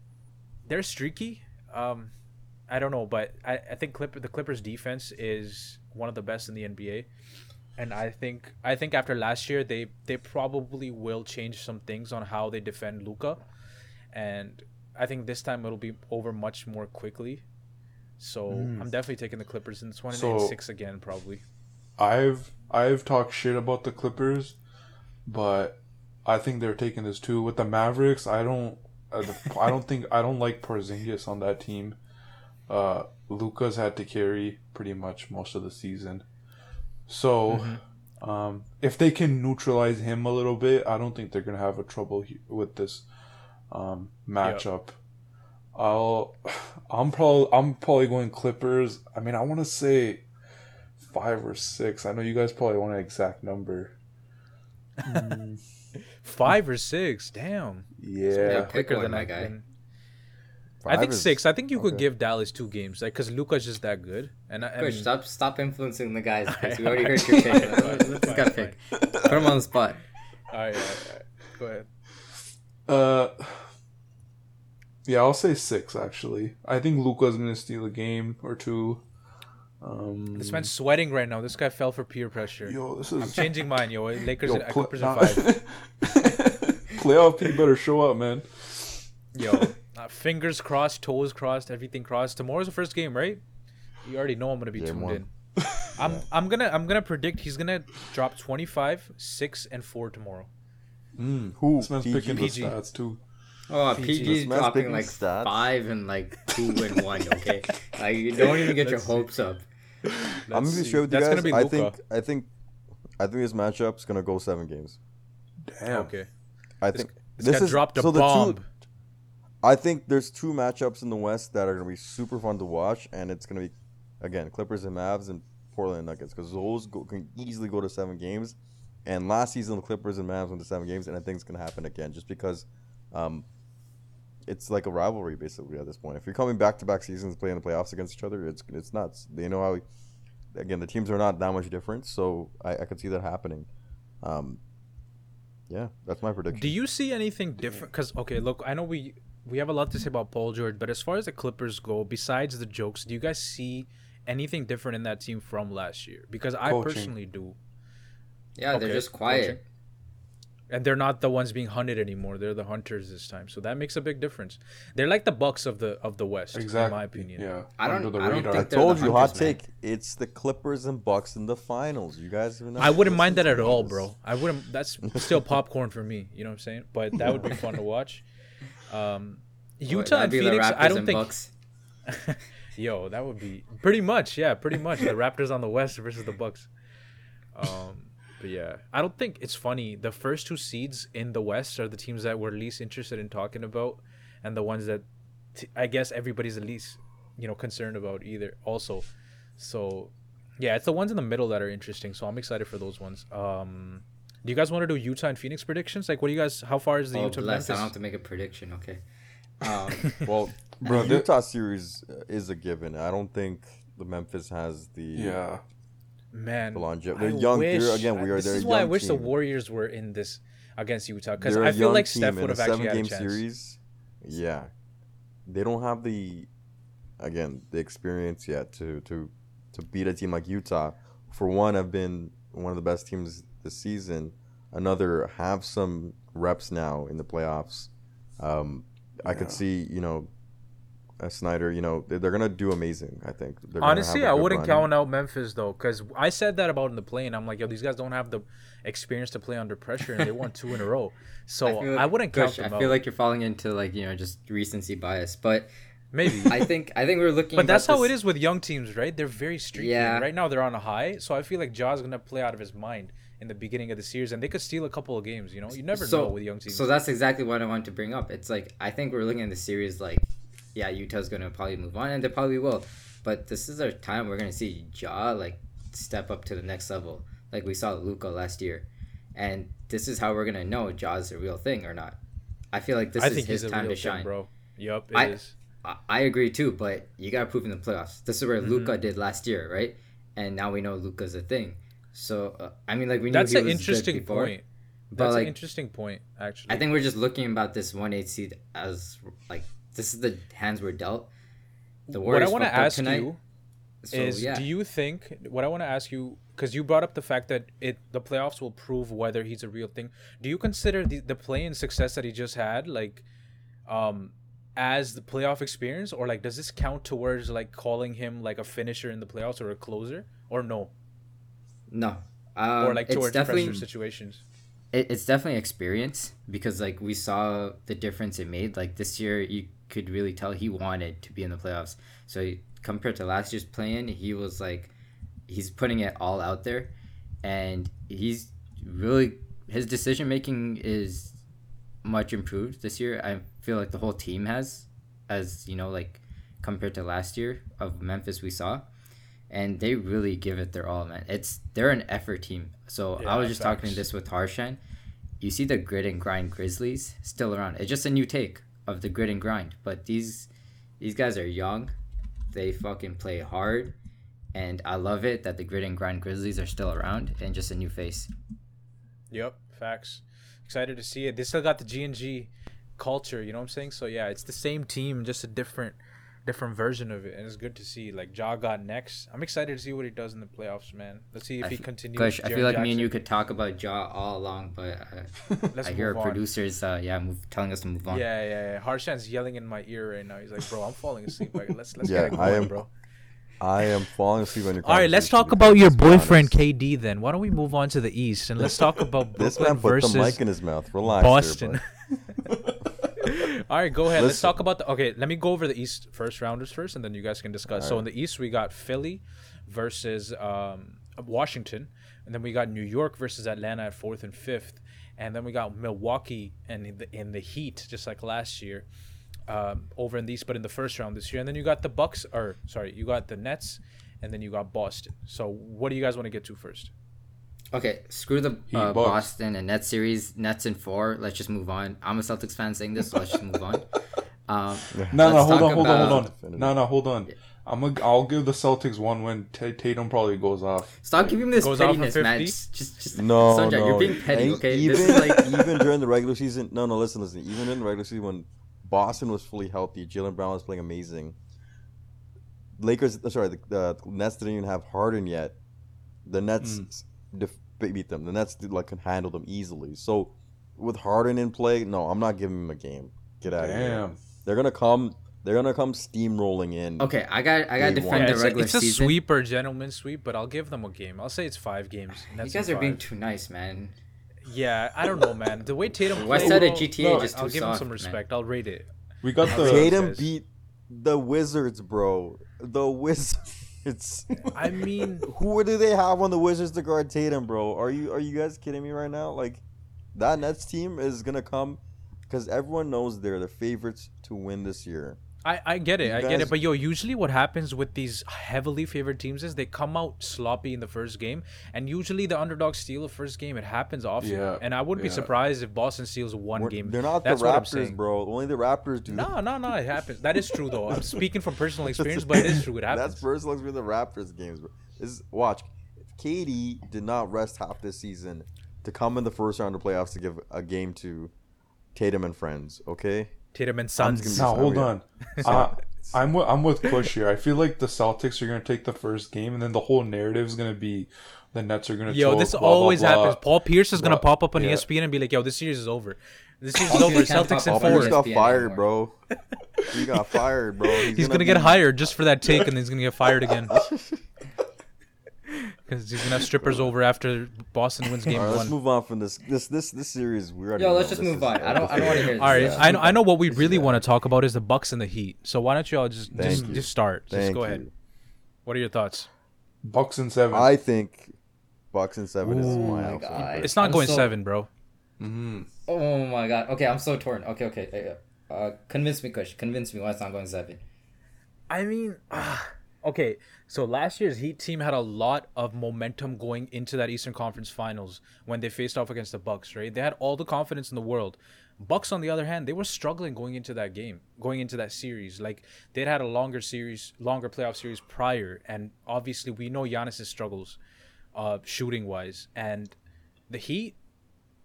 they're streaky. Um, I don't know, but I, I think Clipper the Clippers defense is one of the best in the NBA, and I think I think after last year they they probably will change some things on how they defend Luka, and I think this time it'll be over much more quickly. So mm. I'm definitely taking the Clippers in this one so, and six again probably. I've I've talked shit about the Clippers, but I think they're taking this too with the Mavericks. I don't I don't think I don't like Porzingis on that team. Uh, Luka's had to carry pretty much most of the season, so mm-hmm. um, if they can neutralize him a little bit, I don't think they're gonna have a trouble with this um, matchup. Yep. I'll I'm probably I'm probably going Clippers. I mean, I want to say five or six. I know you guys probably want an exact number. Mm. five or six. Damn. Yeah. quicker than that guy. I think is, six. I think you could give Dallas two games, like because Luka's just that good. And I, I mean, stop stop influencing the guys. We already heard your pick. Let's got pick. Put him on the spot. All right, all right, all right. Go ahead. Uh, yeah, I'll say six. Actually, I think Luka's gonna steal a game or two. Um, this man's sweating right now. This guy fell for peer pressure. Yo, this is. I'm changing mine, yo. Lakers, yo, pl- Clippers nah. five. Playoff P better show up, man. Yo, uh, fingers crossed, toes crossed, everything crossed. Tomorrow's the first game, right? You already know I'm gonna be game tuned one. in. I'm yeah. I'm gonna I'm gonna predict he's gonna drop 25, six and four tomorrow. Mm, who? This man's PG. picking PG. the stats too. Oh, PG's dropping like stats. five and like two and one. Okay, like you don't even get your hopes up. I'm gonna be sure with you That's guys. I think I think I think this matchup's gonna go seven games. Damn. Okay. I think this, this, this is dropped a so bomb. The two, I think there's two matchups in the West that are gonna be super fun to watch, and it's gonna be again Clippers and Mavs and Portland Nuggets because those go, can easily go to seven games. And last season the Clippers and Mavs went to seven games, and I think it's gonna happen again just because. Um, it's like a rivalry basically at this point. If you're coming back to back seasons playing the playoffs against each other, it's it's nuts. They know how. Again, the teams are not that much different, so I, I could see that happening. Um, yeah, that's my prediction. Do you see anything different? Because okay, look, I know we we have a lot to say about Paul George, but as far as the Clippers go, besides the jokes, do you guys see anything different in that team from last year? Because I Coaching. personally do. Yeah, okay. they're just quiet. Coaching and they're not the ones being hunted anymore. They're the hunters this time, so that makes a big difference. They're like the Bucks of the of the West, exactly. in my opinion. Yeah, I don't. I don't think I told you, hunters, hot take. It's the Clippers and Bucks in the finals. You guys are not. I wouldn't mind that at all, bro. I wouldn't. That's still popcorn for me. You know what I'm saying? But that would be fun to watch. Um, Utah and Phoenix. I don't think. Yo, that would be pretty much. Yeah, pretty much the Raptors on the West versus the Bucks. Um, but yeah, I don't think it's funny. The first two seeds in the West are the teams that we're least interested in talking about, and the ones that t- I guess everybody's the least, you know, concerned about either. Also, so yeah, it's the ones in the middle that are interesting. So I'm excited for those ones. Um, do you guys want to do Utah and Phoenix predictions? Like, what do you guys? How far is the oh, Utah? Bless, I don't have to make a prediction. Okay. Um, well, bro, the Utah series is a given. I don't think the Memphis has the yeah Man, the longevity. They're young. Wish, they're, again, we are. There. This is why I wish team. the Warriors were in this against Utah because I feel like Steph would have actually had a chance. Series, yeah, they don't have the again the experience yet to to to beat a team like Utah. For one, have been one of the best teams this season. Another have some reps now in the playoffs. Um, yeah. I could see you know uh, Snyder, you know, they're, they're gonna do amazing. I think. Honestly, I wouldn't run. count out Memphis though, because I said that about in the play-in. I'm like, yo, these guys don't have the experience to play under pressure, and they won two in a row. So I, like, I wouldn't count them I feel like you're falling into like you know just recency bias, but maybe I think I think we're looking. But that's how this... it is with young teams, right? They're very streaky. Yeah. Right now they're on a high, so I feel like Ja's gonna play out of his mind in the beginning of the series, and they could steal a couple of games. You know, you never so, know with young teams. So that's exactly what I wanted to bring up. It's like I think we're looking at the series like yeah, Utah's gonna probably move on, and they probably will. But this is our time. We're gonna see Ja like step up to the next level, like we saw Luka last year, and this is how we're gonna know Ja's a real thing or not. I feel like this I is his time to shine, thing, bro. Yep, it I, is. I, agree too, but you gotta prove in the playoffs. This is where mm-hmm. Luka did last year, right? And now we know Luka's a thing. So uh, I mean, like we knew that's an interesting before, point. But that's like, an interesting point, actually. I think we're just looking about this one eight seed as like this is the hands we're dealt. The Warriors what I want to ask tonight. you so, is, yeah. do you think what I want to ask you because you brought up the fact that it the playoffs will prove whether he's a real thing. Do you consider the the play and success that he just had like, um, as the playoff experience, or like does this count towards like calling him like a finisher in the playoffs or a closer, or no? No. Um, or like towards pressure situations. It, it's definitely experience because like we saw the difference it made. Like this year, you could really tell he wanted to be in the playoffs. So compared to last year's playing, he was like, he's putting it all out there, and he's really his decision making is much improved this year. I feel like the whole team has, as you know, like compared to last year of Memphis we saw and they really give it their all, man. It's they're an effort team. So yeah, I was just facts. talking this with Harshan. You see the grit and grind Grizzlies still around. It's just a new take of the grit and grind. But these these guys are young. They fucking play hard. And I love it that the grit and grind Grizzlies are still around and just a new face. Yep, facts. Excited to see it. They still got the G and G culture, you know what I'm saying? So yeah, it's the same team, just a different different version of it, and it's good to see. Like Ja got next. I'm excited to see what he does in the playoffs, man. Let's see if I he f- continues. Kush, I feel like Jackson. me and you could talk about Ja all along, but uh, I hear producers, uh, yeah, move, telling us to move on. Yeah, yeah, yeah. Harshan's yelling in my ear right now. He's like, "Bro, I'm falling asleep. Like, let's let's yeah, get it going, I am, bro." I am falling asleep on your. All right, let's talk about your boyfriend KD. Then why don't we move on to the East and let's talk about this man put the mic in his mouth. Relax, Boston. All right, go ahead. Listen. Let's talk about the. Okay, let me go over the East first rounders first, and then you guys can discuss. All so in the East, we got Philly versus um, Washington, and then we got New York versus Atlanta at fourth and fifth, and then we got Milwaukee and in the, in the Heat, just like last year, um, over in the East, but in the first round this year. And then you got the Bucks, or sorry, you got the Nets, and then you got Boston. So what do you guys want to get to first? Okay, screw the uh, Boston and Nets series. Nets in four. Let's just move on. I'm a Celtics fan saying this, so let's just move on. Um, no, no, hold on, hold on, hold on. No, no, hold on. I'm a, I'll give the Celtics one when T- Tatum probably goes off. Stop giving this goes pettiness, man. Just, just, just no, Sanjay, no. You're being petty, okay? Even like even during the regular season. No, no. Listen, listen. Even in the regular season, when Boston was fully healthy, Jaylen Brown was playing amazing. Lakers, sorry, the, the Nets didn't even have Harden yet. The Nets mm. def- beat them. The Nets did, like can handle them easily. So with Harden in play, no, I'm not giving him a game. Get out Damn. of here. They're gonna come. They're gonna come steamrolling in. Okay, I got I got to defend yeah, the regular season. It's a sweep or gentleman sweep, but I'll give them a game. I'll say it's five games. you guys are being too nice, man. Yeah, I don't know, man. The way Tatum West Side of GTA no, just I'll give soft, him some respect. Man. I'll rate it. We got the Tatum beat the Wizards, bro. The Wizards. It's. I mean, who do they have on the Wizards to guard Tatum, bro? Are you are you guys kidding me right now? Like, that Nets team is gonna come because everyone knows they're the favorites to win this year. I, I get it, I get it. But yo, usually what happens with these heavily favored teams is they come out sloppy in the first game, and usually the underdogs steal the first game. It happens often, yeah, and I wouldn't yeah. be surprised if Boston steals one We're, game. They're not That's the Raptors, bro. Only the Raptors do. No, no, no. It happens. That is true, though. I'm speaking from personal experience, but it is true. It happens. That's personal experience. The Raptors games, bro. This is, watch. If KD did not rest half this season to come in the first round of playoffs to give a game to Tatum and friends. Okay. Tatum and Sons. Now hold on. Uh, I'm with, I'm with Push here. I feel like the Celtics are going to take the first game, and then the whole narrative is going to be the Nets are going to. Yo, this blah, always blah, happens. Blah. Paul Pierce is going to pop up on yeah. ESPN and be like, "Yo, this series is over. This series is over. Celtics in four." Pierce got fired, bro. he got fired, bro. He's, he's going to get hired just for that take, and then he's going to get fired again. Because he's gonna have strippers over after Boston wins game right, one. Let's move on from this. This this this series. We already. Yo, let's just move on. I don't. I don't want to hear. This. All right, I know. I know what we really want to talk about is the Bucks and the Heat. So why don't you all just just, just start? Thank just go you. ahead. What are your thoughts? Bucks and seven. I think Bucks and seven Ooh, is my outcome. It's not I'm going so... seven, bro. Mm-hmm. Oh my god. Okay, I'm so torn. Okay, okay. Uh, convince me, Kush. Convince me why it's not going seven. I mean, uh, okay. So last year's Heat team had a lot of momentum going into that Eastern Conference Finals when they faced off against the Bucks, right? They had all the confidence in the world. Bucks, on the other hand, they were struggling going into that game, going into that series. Like they'd had a longer series, longer playoff series prior, and obviously we know Giannis's struggles. uh, shooting wise, and the Heat,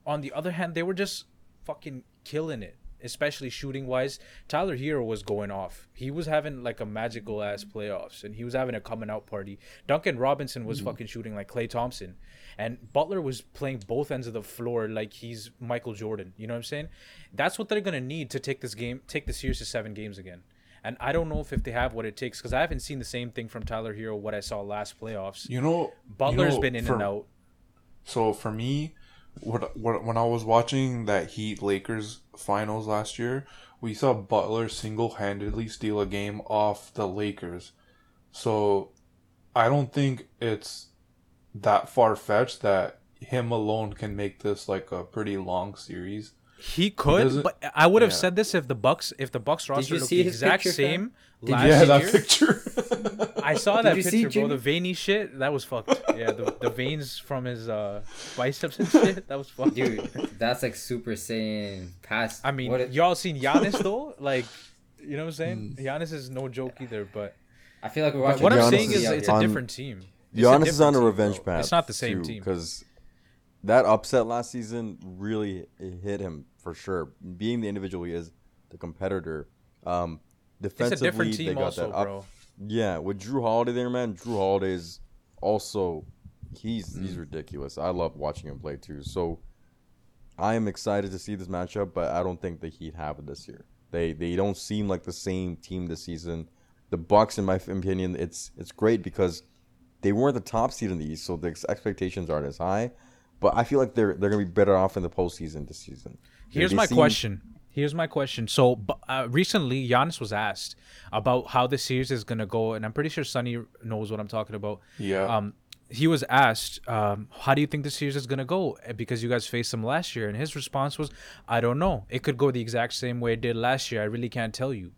on the other hand, they were just fucking killing it especially shooting wise. Tyler Herro was going off. He was having like a magical ass playoffs, and he was having a coming out party. Duncan Robinson was mm-hmm. fucking shooting like Klay Thompson, and Butler was playing both ends of the floor like he's Michael Jordan. You know what I'm saying? That's what they're gonna need to take this game, take the series to seven games again. And I don't know if, if they have what it takes because I haven't seen the same thing from Tyler Herro what I saw last playoffs. You know, Butler's you know, been in for, and out. So for me, when I was watching that Heat Lakers finals last year, we saw Butler single handedly steal a game off the Lakers. So I don't think it's that far fetched that him alone can make this like a pretty long series. He could, but I would have yeah. said this if the Bucks if the Bucks roster looked the exact picture, same Did last yeah, that picture. I saw that picture, bro. The veiny shit that was fucked. Yeah, the, the veins from his uh, biceps and shit that was fucked. Dude, that's like Super Saiyan past. I mean, it... y'all seen Giannis though? Like, you know what I'm saying? Mm. Giannis is no joke either, but I feel like we're watching. What Giannis I'm saying is, it's a different team. It's Giannis is on a revenge team, path. It's not the same too, team because that upset last season really hit him for sure. Being the individual he is, the competitor. Um, defensively, they got also, that up. Bro. Yeah, with Jrue Holiday there, man. Jrue Holiday is also he's mm. he's ridiculous. I love watching him play too. So I am excited to see this matchup, but I don't think the Heat have it this year. They they don't seem like the same team this season. The Bucks, in my opinion, it's it's great because they weren't the top seed in the East, so the expectations aren't as high. But I feel like they're they're gonna be better off in the postseason this season. Here's my seem... question. Here's my question. So uh, recently, Giannis was asked about how the series is gonna go, and I'm pretty sure Sonny knows what I'm talking about. Yeah. Um, he was asked, um, "How do you think the series is gonna go?" Eh, because you guys faced them last year, and his response was, "I don't know. It could go the exact same way it did last year. I really can't tell you."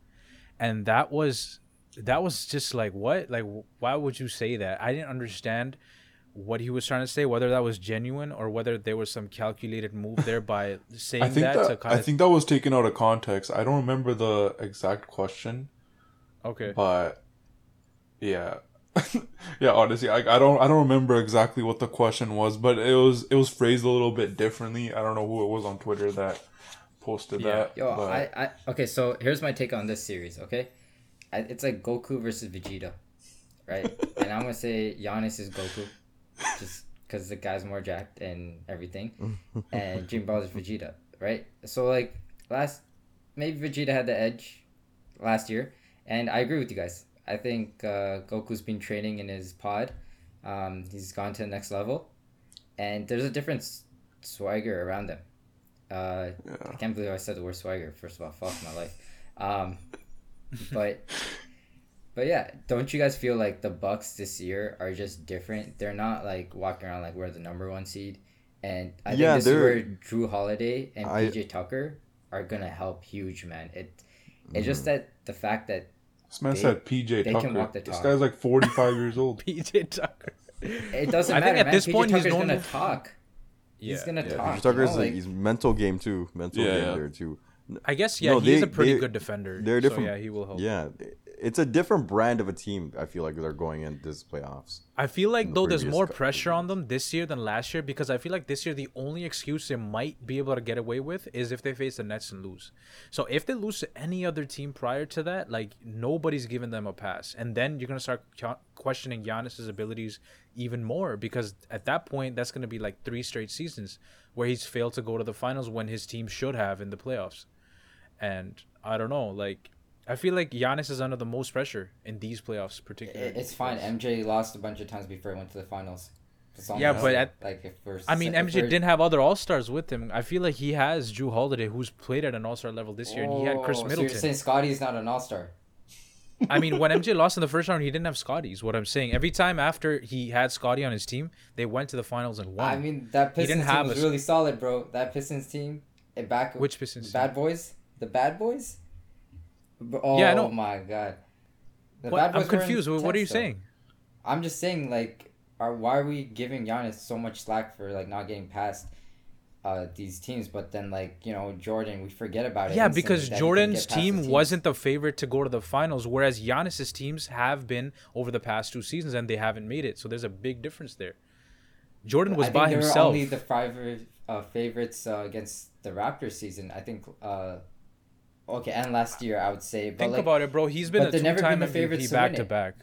And that was that was just like what? Like why would you say that? I didn't understand what he was trying to say, whether that was genuine or whether there was some calculated move there by saying I think that, that to kind I of... think that was taken out of context. I don't remember the exact question. Okay. But yeah. yeah, honestly, I, I don't I don't remember exactly what the question was, but it was it was phrased a little bit differently. I don't know who it was on Twitter that posted yeah. that. Yo, but... I, I okay, so here's my take on this series, okay? I, it's like Goku versus Vegeta, right? and I'm gonna say Giannis is Goku just because the guy's more jacked and everything, and Dream Ball is Vegeta, right? So like last, maybe Vegeta had the edge last year, and I agree with you guys. I think uh, Goku's been training in his pod. Um, he's gone to the next level, and there's a different swagger around him. Uh, yeah. I can't believe I said the word swagger. First of all, fuck my life. Um, but but yeah, don't you guys feel like the Bucks this year are just different? They're not like walking around like we're the number one seed, and I yeah, think this is where Jrue Holiday and I, PJ Tucker are gonna help huge, man. It it's just mm. that the fact that this man they, said PJ Tucker. Can walk the talk. This guy's like forty five years old. PJ Tucker. It doesn't I matter. Think at man. this PJ point Tucker's he's gonna talk. Yeah, he's gonna yeah. talk. PJ Tucker's you know, like, he's mental game too. Mental yeah, game yeah. there too. I guess yeah, no, he's they, a pretty they, good defender. They're different. So yeah, he will help. Yeah, it's a different brand of a team. I feel like they're going in this playoffs. I feel like the though there's more pressure on them this year than last year because I feel like this year the only excuse they might be able to get away with is if they face the Nets and lose. So if they lose to any other team prior to that, like nobody's giving them a pass, and then you're gonna start questioning Giannis's abilities even more because at that point that's gonna be like three straight seasons where he's failed to go to the finals when his team should have in the playoffs, and I don't know, like I feel like Giannis is under the most pressure in these playoffs, particularly. It's fine. MJ lost a bunch of times before he went to the finals. Yeah, but at, like if we're, I mean, MJ didn't have other All Stars with him. I feel like he has Jrue Holiday, who's played at an All Star level this year, and he had Khris Middleton. So you're saying Scotty's not an All Star? I mean, when MJ lost in the first round, he didn't have Scotty's. What I'm saying, every time after he had Scotty on his team, they went to the finals and won. I mean, that Pistons team was a... really solid, bro. That Pistons team, it back which Pistons? Bad team? Boys, the Bad Boys. Oh yeah, no. my god. What? I'm confused. What are you though. saying? I'm just saying like are why are we giving Giannis so much slack for like not getting past uh, these teams, but then like you know Jordan, we forget about it. Yeah, because Jordan's team wasn't the favorite to go to the finals, whereas Giannis's teams have been over the past two seasons and they haven't made it. So there's a big difference there. Jordan was by himself. only the five uh, favorites uh, against the Raptors season. I think. Uh, okay, and last year I would say. Think like, about it, bro. He's been a two-time MVP back to back.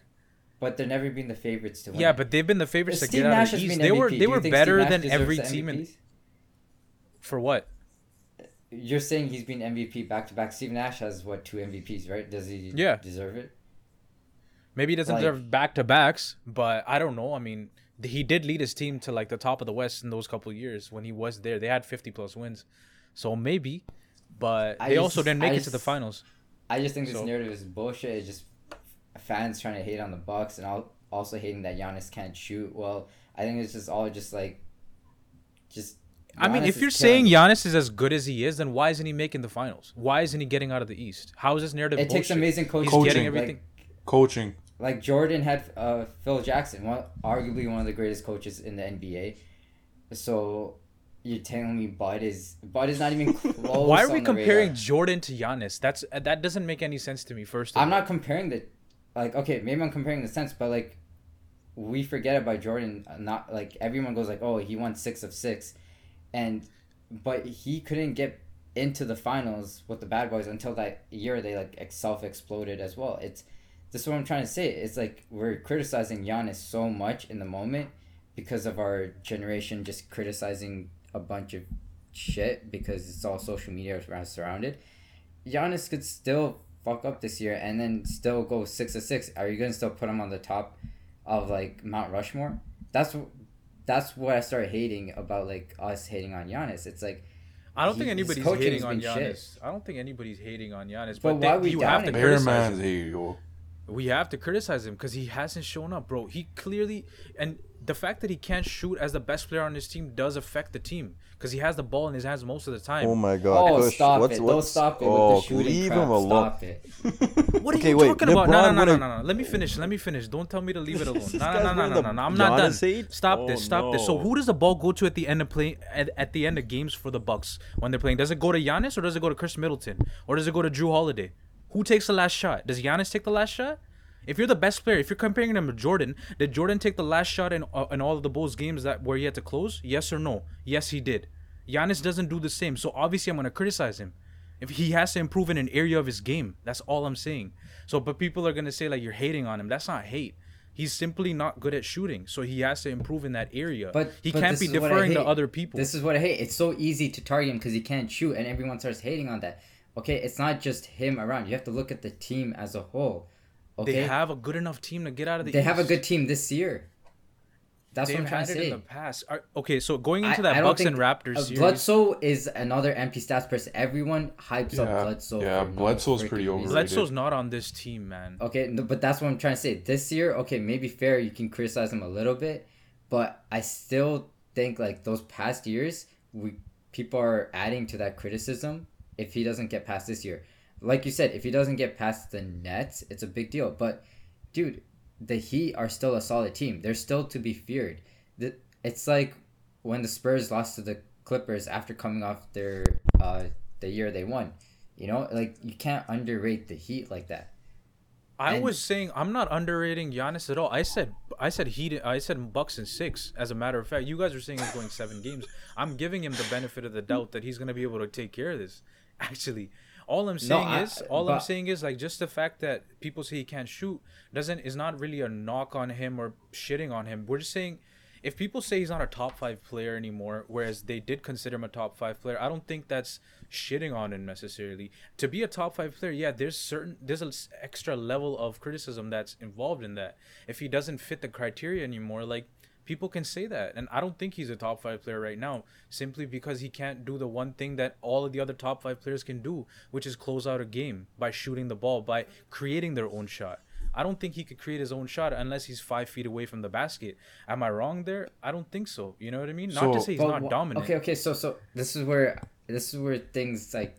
But they're never been the favorites to win. Yeah, but they've been the favorites to Steve get Nash out of the East. They were they were better than every team in. For what? You're saying he's been MVP back to back. Steve Nash has what two MVPs, right? Does he? Yeah. Deserve it? Maybe he doesn't like, deserve back to backs, but I don't know. I mean, he did lead his team to like the top of the West in those couple years when he was there. They had 50 plus wins, so maybe, but I they just, also didn't make I it just, to the finals. I just think this so. narrative is bullshit. It's just fans trying to hate on the Bucks and also hating that Giannis can't shoot. Well, I think it's just all just like, just. Giannis I mean, if you're saying Giannis is as good as he is, then why isn't he making the finals? Why isn't he getting out of the East? How is this narrative? It bullshit? takes amazing coaching. He's getting everything. Like, coaching. Like Jordan had uh, Phil Jackson, one arguably one of the greatest coaches in the NBA. So you're telling me Bud is Bud is not even close. Why are we comparing Jordan to Giannis? That's that doesn't make any sense to me. First, I'm all. not comparing the like okay, maybe I'm comparing the sense, but like we forget about Jordan. Uh, not like everyone goes like, oh, he won six of six, and but he couldn't get into the finals with the bad boys until that year they like self exploded as well. It's this is what I'm trying to say. It's like we're criticizing Giannis so much in the moment because of our generation just criticizing a bunch of shit because it's all social media around surrounded. Giannis could still fuck up this year and then still go six to six, are you gonna still put him on the top of like Mount Rushmore? That's that's what I started hating about like us hating on Giannis. It's like I don't think anybody's hating on Giannis. Shit. I don't think anybody's hating on Giannis. But, but why they, we you have to criticize him. We have to criticize him because he hasn't shown up, bro. He clearly and the fact that he can't shoot as the best player on his team does affect the team because he has the ball in his hands most of the time. Oh my god! Oh, Push. stop what's, it! What's, Don't stop it oh, with the oh, shooting leave crap. him alone. Stop it. what are okay, you wait, talking about? No, no, no, no, no, Let me finish. Let me finish. Don't tell me to leave it alone. no, no, no, no, no, no. I'm not done. Stop this. Oh, stop this. So who does the ball go to at the end of play at, at the end of games for the Bucks when they're playing? Does it go to Giannis or does it go to Khris Middleton or does it go to Jrue Holiday? Who takes the last shot? Does Giannis take the last shot? If you're the best player, if you're comparing him to Jordan, did Jordan take the last shot in uh, in all of the Bulls games that where he had to close? Yes or no? Yes, he did. Giannis doesn't do the same, so obviously I'm gonna criticize him. If he has to improve in an area of his game, that's all I'm saying. So, but people are gonna say like you're hating on him. That's not hate. He's simply not good at shooting, so he has to improve in that area. But he but can't be deferring to other people. This is what I hate. It's so easy to target him because he can't shoot, and everyone starts hating on that. Okay, it's not just him around. You have to look at the team as a whole. Okay? They have a good enough team to get out of the. They East. have a good team this year. That's They've what I'm trying to say. in the past. Are, okay, so going into that I Bucks and Raptors uh, series, Bledsoe is another empty stats person. Everyone hypes yeah, up Bledsoe. Yeah, Bledsoe's no pretty overrated. Bledsoe's not on this team, man. Okay, no, but that's what I'm trying to say. This year, okay, maybe fair. You can criticize him a little bit, but I still think like those past years, we people are adding to that criticism if he doesn't get past this year like you said, if he doesn't get past the Nets, it's a big deal. But dude, the Heat are still a solid team. They're still to be feared. The, it's like when the Spurs lost to the Clippers after coming off their uh the year they won. You know, like you can't underrate the Heat like that. I and, was saying I'm not underrating Giannis at all. I said I said Heat. I said Bucks and six. As a matter of fact, you guys are saying he's going seven games. I'm giving him the benefit of the doubt that he's going to be able to take care of this. Actually, all I'm saying no, is, all but, I'm saying is like just the fact that people say he can't shoot doesn't is not really a knock on him or shitting on him. We're just saying if people say he's not a top five player anymore, whereas they did consider him a top five player, I don't think that's shitting on him necessarily. To be a top five player, yeah, there's certain there's an extra level of criticism that's involved in that. If he doesn't fit the criteria anymore, like people can say that. And I don't think he's a top five player right now, simply because he can't do the one thing that all of the other top five players can do, which is close out a game by shooting the ball, by creating their own shot. I don't think he could create his own shot unless he's five feet away from the basket. Am I wrong there? I don't think so. You know what I mean? So, not to say he's not dominant. Okay, okay. So, so this is where this is where things like.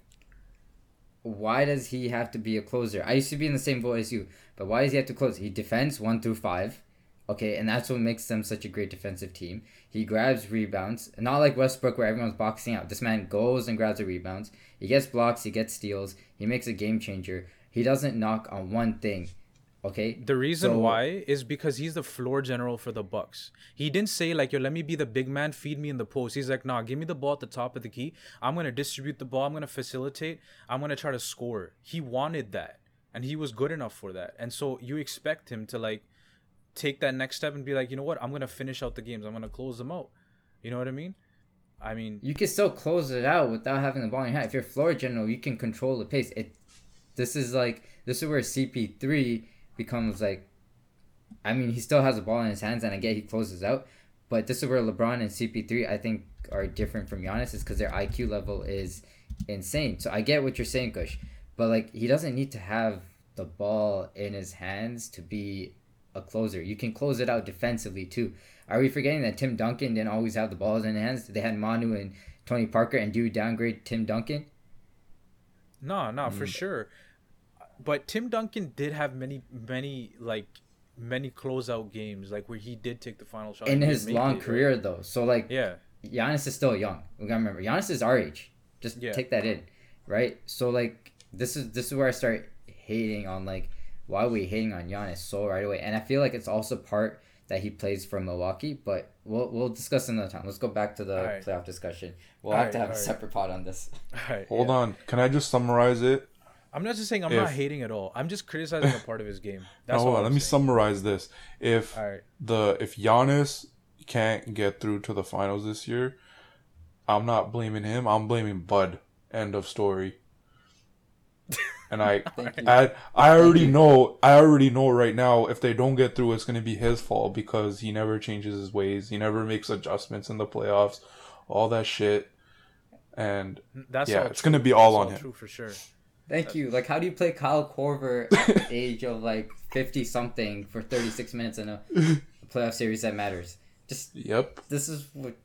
Why does he have to be a closer? I used to be in the same boat as you, but why does he have to close? He defends one through five. Okay, and that's what makes them such a great defensive team. He grabs rebounds, not like Westbrook where everyone's boxing out. This man goes and grabs the rebounds. He gets blocks, he gets steals, he makes a game changer. He doesn't knock on one thing. Okay. The reason so, why is because he's the floor general for the Bucks. He didn't say like, "Yo, let me be the big man, feed me in the post." He's like, "Nah, give me the ball at the top of the key. I'm gonna distribute the ball. I'm gonna facilitate. I'm gonna try to score." He wanted that, and he was good enough for that. And so you expect him to like take that next step and be like, you know what? I'm gonna finish out the games. I'm gonna close them out. You know what I mean? I mean, you can still close it out without having the ball in your hand. If you're floor general, you can control the pace. It. This is like this is where CP3 becomes like I mean, he still has the ball in his hands, and I get he closes out. But this is where LeBron and CP3, I think, are different from Giannis, is because their IQ level is insane. So I get what you're saying, Kush, but like he doesn't need to have the ball in his hands to be a closer. You can close it out defensively too. Are we forgetting that Tim Duncan didn't always have the balls in his hands? They had Manu and Tony Parker, and do you downgrade Tim Duncan? No, no, mm. for sure but Tim Duncan did have many, many like many closeout games, like where he did take the final shot in his long it, career, right? though. So like, yeah, Giannis is still young. We gotta remember, Giannis is our age. Just yeah. take that in, right? So like, this is this is where I start hating on like why are we hating on Giannis so right away? And I feel like it's also part that he plays for Milwaukee, but we'll we'll discuss another time. Let's go back to the right. playoff discussion. We'll all have right, to have a right. separate pod on this. Hold yeah. on. Can I just summarize it? I'm not just saying I'm if, not hating at all. I'm just criticizing a part of his game. That's hold on. Let me summarize this. If right. the if Giannis can't get through to the finals this year, I'm not blaming him. I'm blaming Bud. End of story. And I, I, I already know. I already know right now. If they don't get through, it's going to be his fault because he never changes his ways. He never makes adjustments in the playoffs. All that shit. And that's yeah, it's going to be all on him. True for sure. Thank you. Like, how do you play Kyle Korver at the age of like fifty something for thirty six minutes in a, a playoff series that matters? Just yep. This is what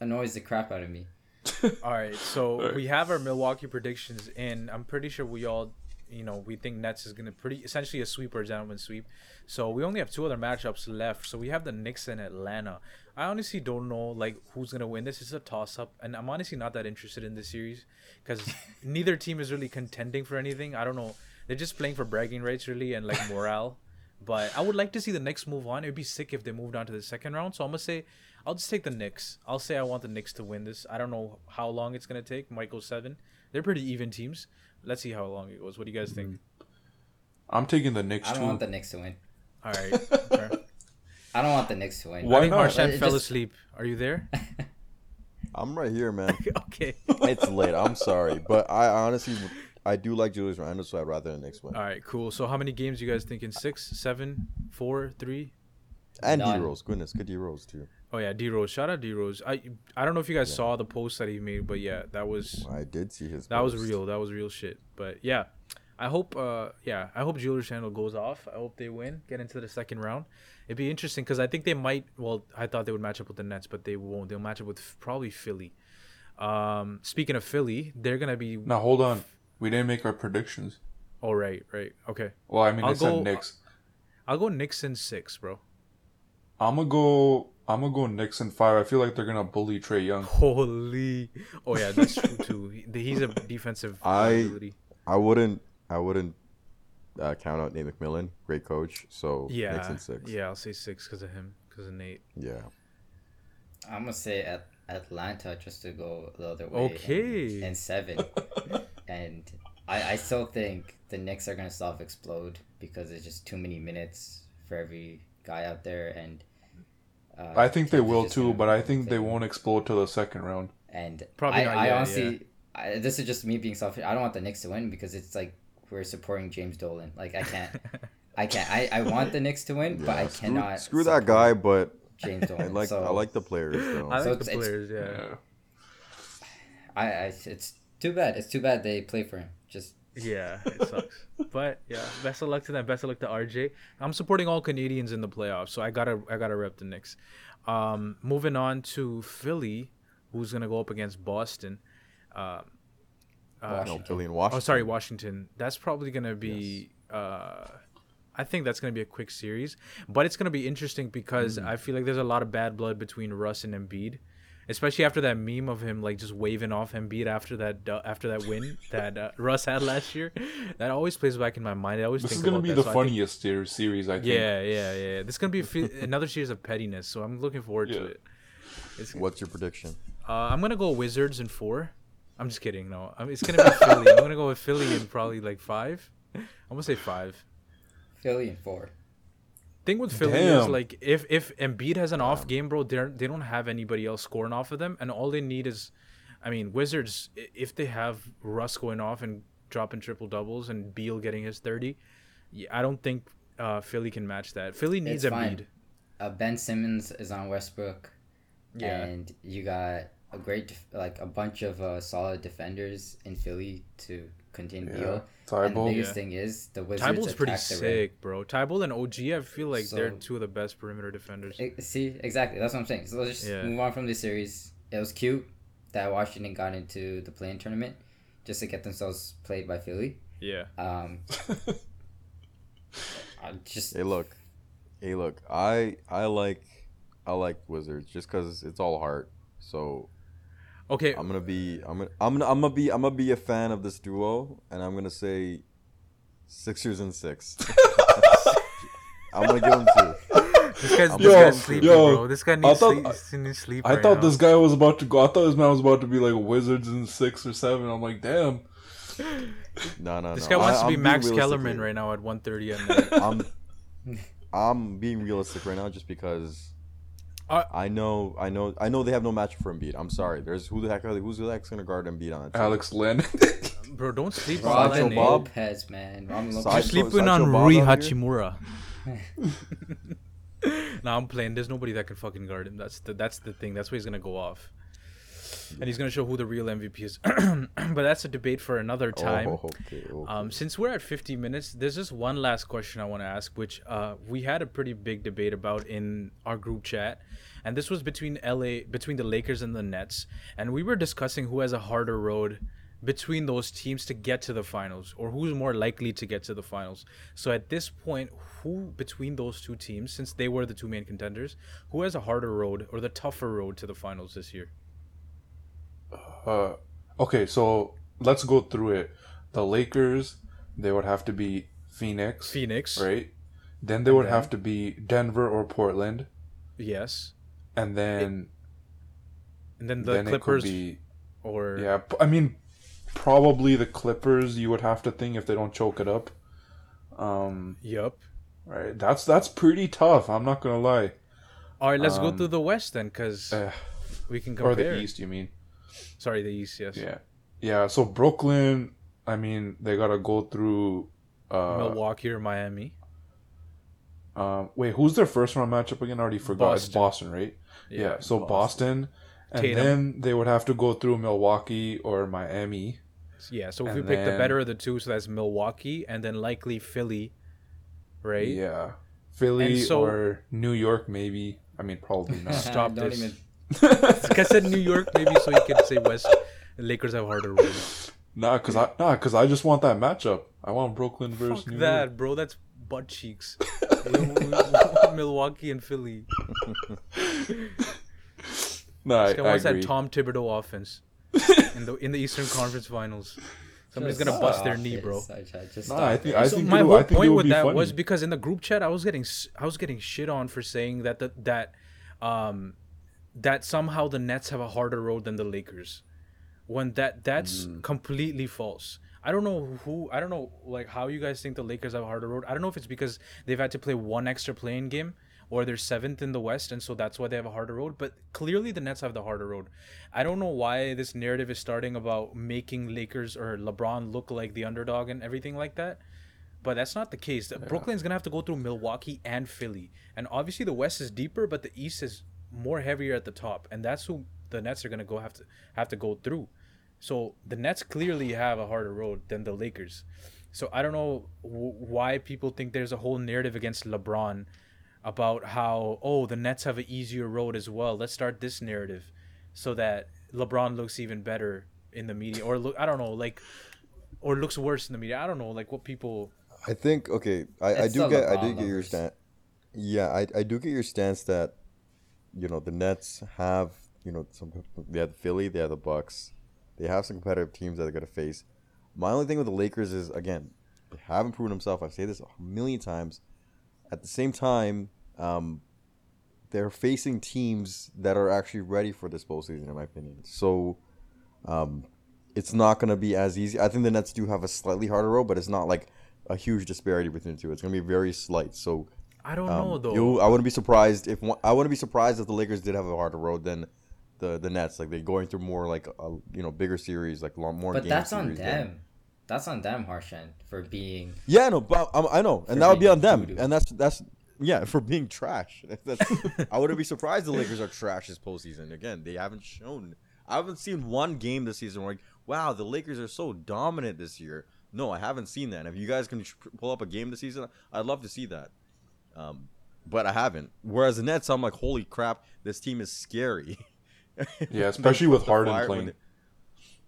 annoys the crap out of me. all right, so all right. we have our Milwaukee predictions, and I'm pretty sure we all, you know, we think Nets is gonna pretty essentially a sweep or a gentleman sweep. So we only have two other matchups left. So we have the Knicks and Atlanta. I honestly don't know like who's gonna win this. It's a toss up, and I'm honestly not that interested in this series because neither team is really contending for anything. I don't know. They're just playing for bragging rights really and like morale. But I would like to see the Knicks move on. It'd be sick if they moved on to the second round. So I'm gonna say I'll just take the Knicks. I'll say I want the Knicks to win this. I don't know how long it's gonna take. Go seven. They're pretty even teams. Let's see how long it goes. What do you guys think? Mm-hmm. I'm taking the Knicks. I don't too. want the Knicks to win. All right. Okay. I don't want the Knicks to win. Why not? Marshan fell asleep. Are you there? I'm right here, man. okay. It's late. I'm sorry, but I honestly, I do like Julius Randle, so I'd rather the Knicks win. All right, cool. So how many games you guys thinking? Six, seven, four, three? And D Rose, goodness, good D Rose too. Oh yeah, D Rose. Shout out D Rose. I I don't know if you guys yeah. saw the post that he made, but yeah, that was. I did see his. That post. was real. That was real shit. But yeah, I hope. Uh, yeah, I hope Julius Randle goes off. I hope they win, get into the second round. It'd be interesting because I think they might. Well, I thought they would match up with the Nets, but they won't. They'll match up with probably Philly. Um, speaking of Philly, they're gonna be. Now hold on, we didn't make our predictions. Oh right, right, okay. Well, I mean, I'll I said go, Knicks. I'll go Knicks in six, bro. I'm gonna go. I'm gonna go Knicks in five. I feel like they're gonna bully Trae Young. Holy! Oh yeah, that's true too. He's a defensive. I ability. I wouldn't. I wouldn't uh, count out Nate McMillan. Great coach. So yeah, Knicks in six. Yeah, I'll say six because of him. Because of Nate. Yeah. I'm gonna say at Atlanta just to go the other way. Okay. And, and seven. and I, I still think the Knicks are gonna self explode because it's just too many minutes for every guy out there and uh, I think they will too, but I think they won't explode to the second round. And probably I, I yet, honestly, yeah. I, this is just me being selfish. I don't want the Knicks to win because it's like we're supporting James Dolan. Like I can't, I can't. I, I want the Knicks to win, yeah, but I screw, cannot. Screw that guy, but James Dolan. I like so, I like the players though. I like so the players, yeah. I, I it's too bad. It's too bad they play for him. Just yeah, it sucks. but yeah, best of luck to them. Best of luck to RJ. I'm supporting all Canadians in the playoffs, so I gotta I gotta rep the Knicks. Um, moving on to Philly, who's gonna go up against Boston. Um, uh, no, Philly and Washington. Oh, sorry, Washington. That's probably gonna be. Yes. Uh, I think that's gonna be a quick series, but it's gonna be interesting because mm. I feel like there's a lot of bad blood between Russ and Embiid especially after that meme of him like just waving off Embiid after that uh, after that win that uh, Russ had last year. That always plays back in my mind. I always this think is gonna be that, the so funniest think, series. I think. Yeah, yeah, yeah. This is gonna be another series of pettiness. So I'm looking forward yeah. to it. It's, What's your prediction? Uh, I'm gonna go Wizards in four. I'm just kidding. No, I mean, it's gonna be Philly. I'm gonna go with Philly in probably like five. I'm gonna say five. Philly in four. Thing with Philly Damn. is like if if Embiid has an off game, bro, they they don't have anybody else scoring off of them, and all they need is, I mean, Wizards if they have Russ going off and dropping triple doubles and Beal getting his thirty, I don't think uh, Philly can match that. Philly needs it's Embiid. Uh, ben Simmons is on Westbrook, yeah, and you got a great like a bunch of uh, solid defenders in Philly to contain yeah. Beal. And the biggest yeah. thing is the Wizards. Thybulle's pretty sick, ring. bro. Thybulle and OG, I feel like so, they're two of the best perimeter defenders. It, see, exactly. That's what I'm saying. So let's just yeah. move on from this series. It was cute that Washington got into the play-in tournament just to get themselves played by Philly. Yeah. Um. I just hey look, hey look. I I like I like Wizards just because it's all heart. So Okay. I'm gonna be I'm gonna I'm gonna I'm gonna be I'm gonna be a fan of this duo, and I'm gonna say Sixers and six. I'm gonna give him two. This guy's, this yo, guy's sleeping, yo, bro. This guy needs, thought, sleep, needs sleep. I right thought now. this guy was about to go. I thought this man was about to be like Wizards in six or seven. I'm like, damn. No, no, This no. guy wants I, to be I'm Max Kellerman right now at 1:30 at. I'm, I'm being realistic right now, just because uh, I know, I know, I know they have no match for Embiid. I'm sorry. There's who the heck are they, who's the heck's gonna guard Embiid on it? Alex Len. Bro, don't sleep on Len Bob. Lopez, man. You're sleeping on Rui Hachimura. nah, I'm playing. There's nobody that can fucking guard him. That's the that's the thing. That's where he's gonna go off. And he's gonna show who the real MVP is. but that's a debate for another oh, time. Oh, okay, okay. Um, since we're at 50 minutes, there's just one last question I want to ask, which uh, we had a pretty big debate about in our group chat and this was between LA between the Lakers and the Nets, and we were discussing who has a harder road between those teams to get to the finals or who's more likely to get to the finals. So at this point, who between those two teams, since they were the two main contenders, who has a harder road or the tougher road to the finals this year? Uh, okay, so let's go through it. The Lakers, they would have to be Phoenix. Phoenix. Right? Then they would have to be Denver or Portland. Yes and then and then the then Clippers be, or yeah, I mean probably the Clippers you would have to think if they don't choke it up. Um Yep. Right. That's that's pretty tough, I'm not going to lie. All right, let's um, go through the West then cuz uh, we can compare. Or the East, you mean? Sorry, the East, yes. Yeah. Yeah, so Brooklyn, I mean, they got to go through uh Milwaukee or Miami. Um, wait, who's their first round matchup again? I already forgot. Boston. It's Boston, right? Yeah. yeah so Boston, Boston and Tatum. then they would have to go through Milwaukee or Miami. Yeah. So if we pick the better of the two, so that's Milwaukee, and then likely Philly, right? Yeah, Philly so, or New York, maybe. I mean, probably not. Stop this. Even... I said New York, maybe, so you could say West. The Lakers have harder road. Nah, cause I nah, cause I just want that matchup. I want Brooklyn versus Fuck New that, York. bro. That's butt cheeks. Milwaukee and Philly. no, I, I wants that Tom Thibodeau offense in the in the Eastern Conference Finals. Somebody's just gonna bust their knee, bro. No, I think I so think my whole point with that funny. was because in the group chat I was getting I was getting shit on for saying that the, that um that somehow the Nets have a harder road than the Lakers, when that that's mm. completely false. I don't know who I don't know like how you guys think the Lakers have a harder road. I don't know if it's because they've had to play one extra play-in game or they're seventh in the West and so that's why they have a harder road. But clearly the Nets have the harder road. I don't know why this narrative is starting about making Lakers or LeBron look like the underdog and everything like that. But that's not the case. Yeah. Brooklyn's gonna have to go through Milwaukee and Philly. And obviously the West is deeper, but the East is more heavier at the top. And that's who the Nets are gonna go have to have to go through. So the Nets clearly have a harder road than the Lakers. So I don't know w- why people think there's a whole narrative against LeBron about how oh the Nets have an easier road as well. Let's start this narrative so that LeBron looks even better in the media or look I don't know like or looks worse in the media. I don't know like what people I think okay, I, I do get I do get your stance. Yeah, I, I do get your stance that you know the Nets have you know, some they have the Philly, they have the Bucks, they have some competitive teams that they're gonna face. My only thing with the Lakers is again, they haven't proven themselves. I've said this a million times. At the same time, um, they're facing teams that are actually ready for this postseason, in my opinion. So, um, it's not going to be as easy. I think the Nets do have a slightly harder road, but it's not like a huge disparity between the two. It's going to be very slight. So, I don't um, know though. You, I wouldn't be surprised if I wouldn't be surprised if the Lakers did have a harder road than the the Nets. Like they're going through more like a you know bigger series, like long more. But that's on them. Than, that's on them, Harshan, for being. Yeah, no, but um, I know, and that would be on them, and that's that's yeah for being trash. That's, I wouldn't be surprised the Lakers are trash this postseason. Again, they haven't shown. I haven't seen one game this season where, like, wow, the Lakers are so dominant this year. No, I haven't seen that. And if you guys can pull up a game this season, I'd love to see that. Um, but I haven't. Whereas the Nets, I'm like, holy crap, this team is scary. yeah, especially with Harden playing.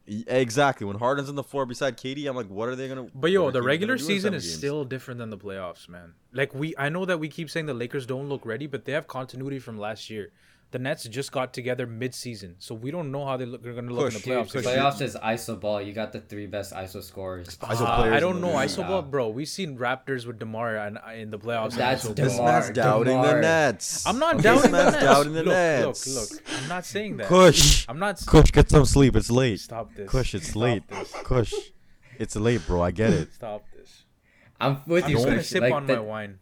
Exactly. When Harden's on the floor beside KD, I'm like, what are they gonna? But yo, the regular season is games? still different than the playoffs, man. Like we, I know that we keep saying the Lakers don't look ready, but they have continuity from last year the Nets just got together mid-season, so we don't know how they look, they're going to look Push, in the playoffs. Dude, playoffs is ISO ball. You got the three best ISO scorers. Uh, ISO I don't know ISO ball, bro. We've seen Raptors with Demar in, in the playoffs. That's DeMar. This man's doubting DeMar. the Nets. I'm not okay, doubting the Nets. doubting the look, Nets. Look, look, I'm not saying that. Kush, I'm not. Kush, get some sleep. It's late. Stop this. Kush, it's Stop late. This. Kush, it's late, bro. I get it. Stop this. I'm with I'm you. I'm gonna sip like on the, my wine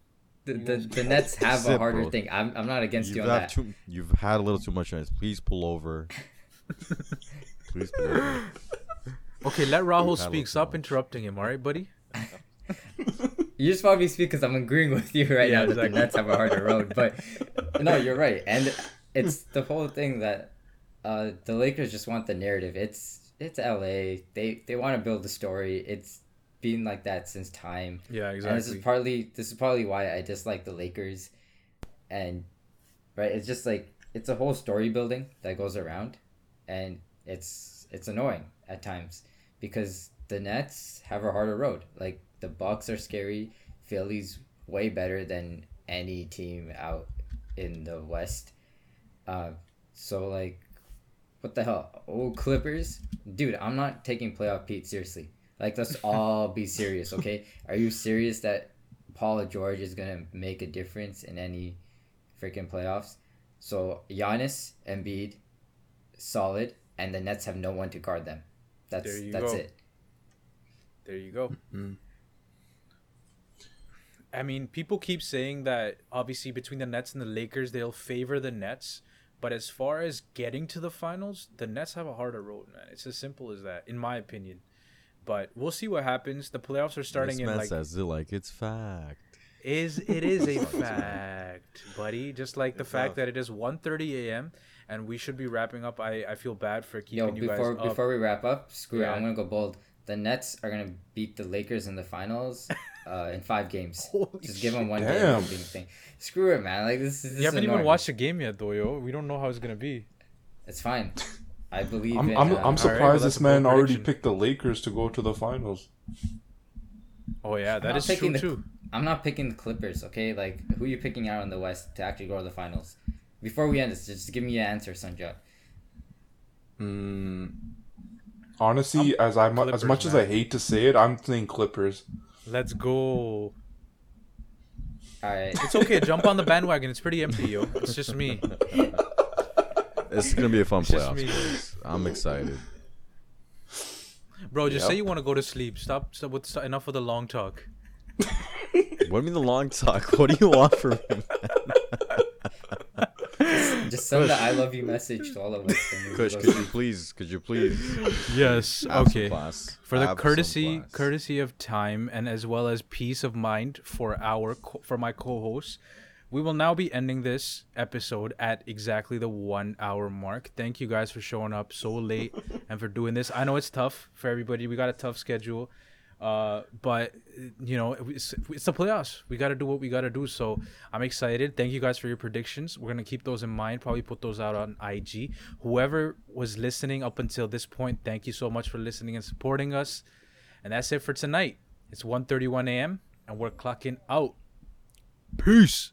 the, the, the Nets have a harder bro. thing. I'm, I'm not against you've you on that. Too, you've had a little too much ice. Please pull over. Please pull over. Okay, let Rahul speak. Stop interrupting him, all right, buddy? you just want me to speak because I'm agreeing with you right yeah, now exactly. that the Nets have a harder road. But no, you're right. And it's the whole thing that uh, the Lakers just want the narrative. It's it's LA. They they want to build the story. It's been like that since time. Yeah, exactly. And this is partly this is partly why I dislike the Lakers, and right, it's just like it's a whole story building that goes around, and it's it's annoying at times because the Nets have a harder road. Like the Bucks are scary. Philly's way better than any team out in the West. Uh, so like, what the hell? old Clippers, dude! I'm not taking playoff P seriously. Like, let's all be serious, okay? Are you serious that Paul George is gonna make a difference in any freaking playoffs? So Giannis, Embiid, solid, and the Nets have no one to guard them. That's that's go. it. There you go. Mm-hmm. I mean, people keep saying that obviously between the Nets and the Lakers, they'll favor the Nets. But as far as getting to the finals, the Nets have a harder road, man. It's as simple as that, in my opinion. But we'll see what happens. The playoffs are starting this in like says it like it's fact. Is it is a fact, buddy? Just like the fact that it is 1:30 a.m. and we should be wrapping up. I, I feel bad for keeping Yo, you before, guys up. Before we wrap up, screw yeah. it. I'm gonna go bold. The Nets are gonna beat the Lakers in the finals uh, in five games. Holy Just give them one damn. game. Thing. Screw it, man. Like this. this you haven't even watched the game yet, though, yo. We don't know how it's gonna be. It's fine. I believe. I'm in, I'm, uh, I'm surprised right, this man already picked the Lakers to go to the finals. Oh yeah, that is true the, too. I'm not picking the Clippers. Okay, like who are you picking out in the West to actually go to the finals? Before we end this, just give me an answer, Sanjay. Hmm. Honestly, I'm as I as much man. as I hate to say it, I'm saying Clippers. Let's go. All right. It's okay. jump on the bandwagon. It's pretty empty, yo. It's just me. It's gonna be a fun playoff. I'm excited. Bro, just yep. say you want to go to sleep. Stop. Stop with stop, enough of the long talk. what do you mean the long talk? What do you want from me? just send the "I love you" message to all of us. Kush, could you please? Could you please? Yes. okay. For the courtesy, courtesy of time, and as well as peace of mind for our for my co-hosts, we will now be ending this episode at exactly the one hour mark. Thank you guys for showing up so late and for doing this. I know it's tough for everybody. We got a tough schedule. Uh, but you know, it's, it's the playoffs. We got to do what we got to do. So I'm excited. Thank you guys for your predictions. We're gonna keep those in mind. Probably put those out on IG. Whoever was listening up until this point, thank you so much for listening and supporting us. And that's it for tonight. It's 1:31 a.m. and we're clocking out. Peace.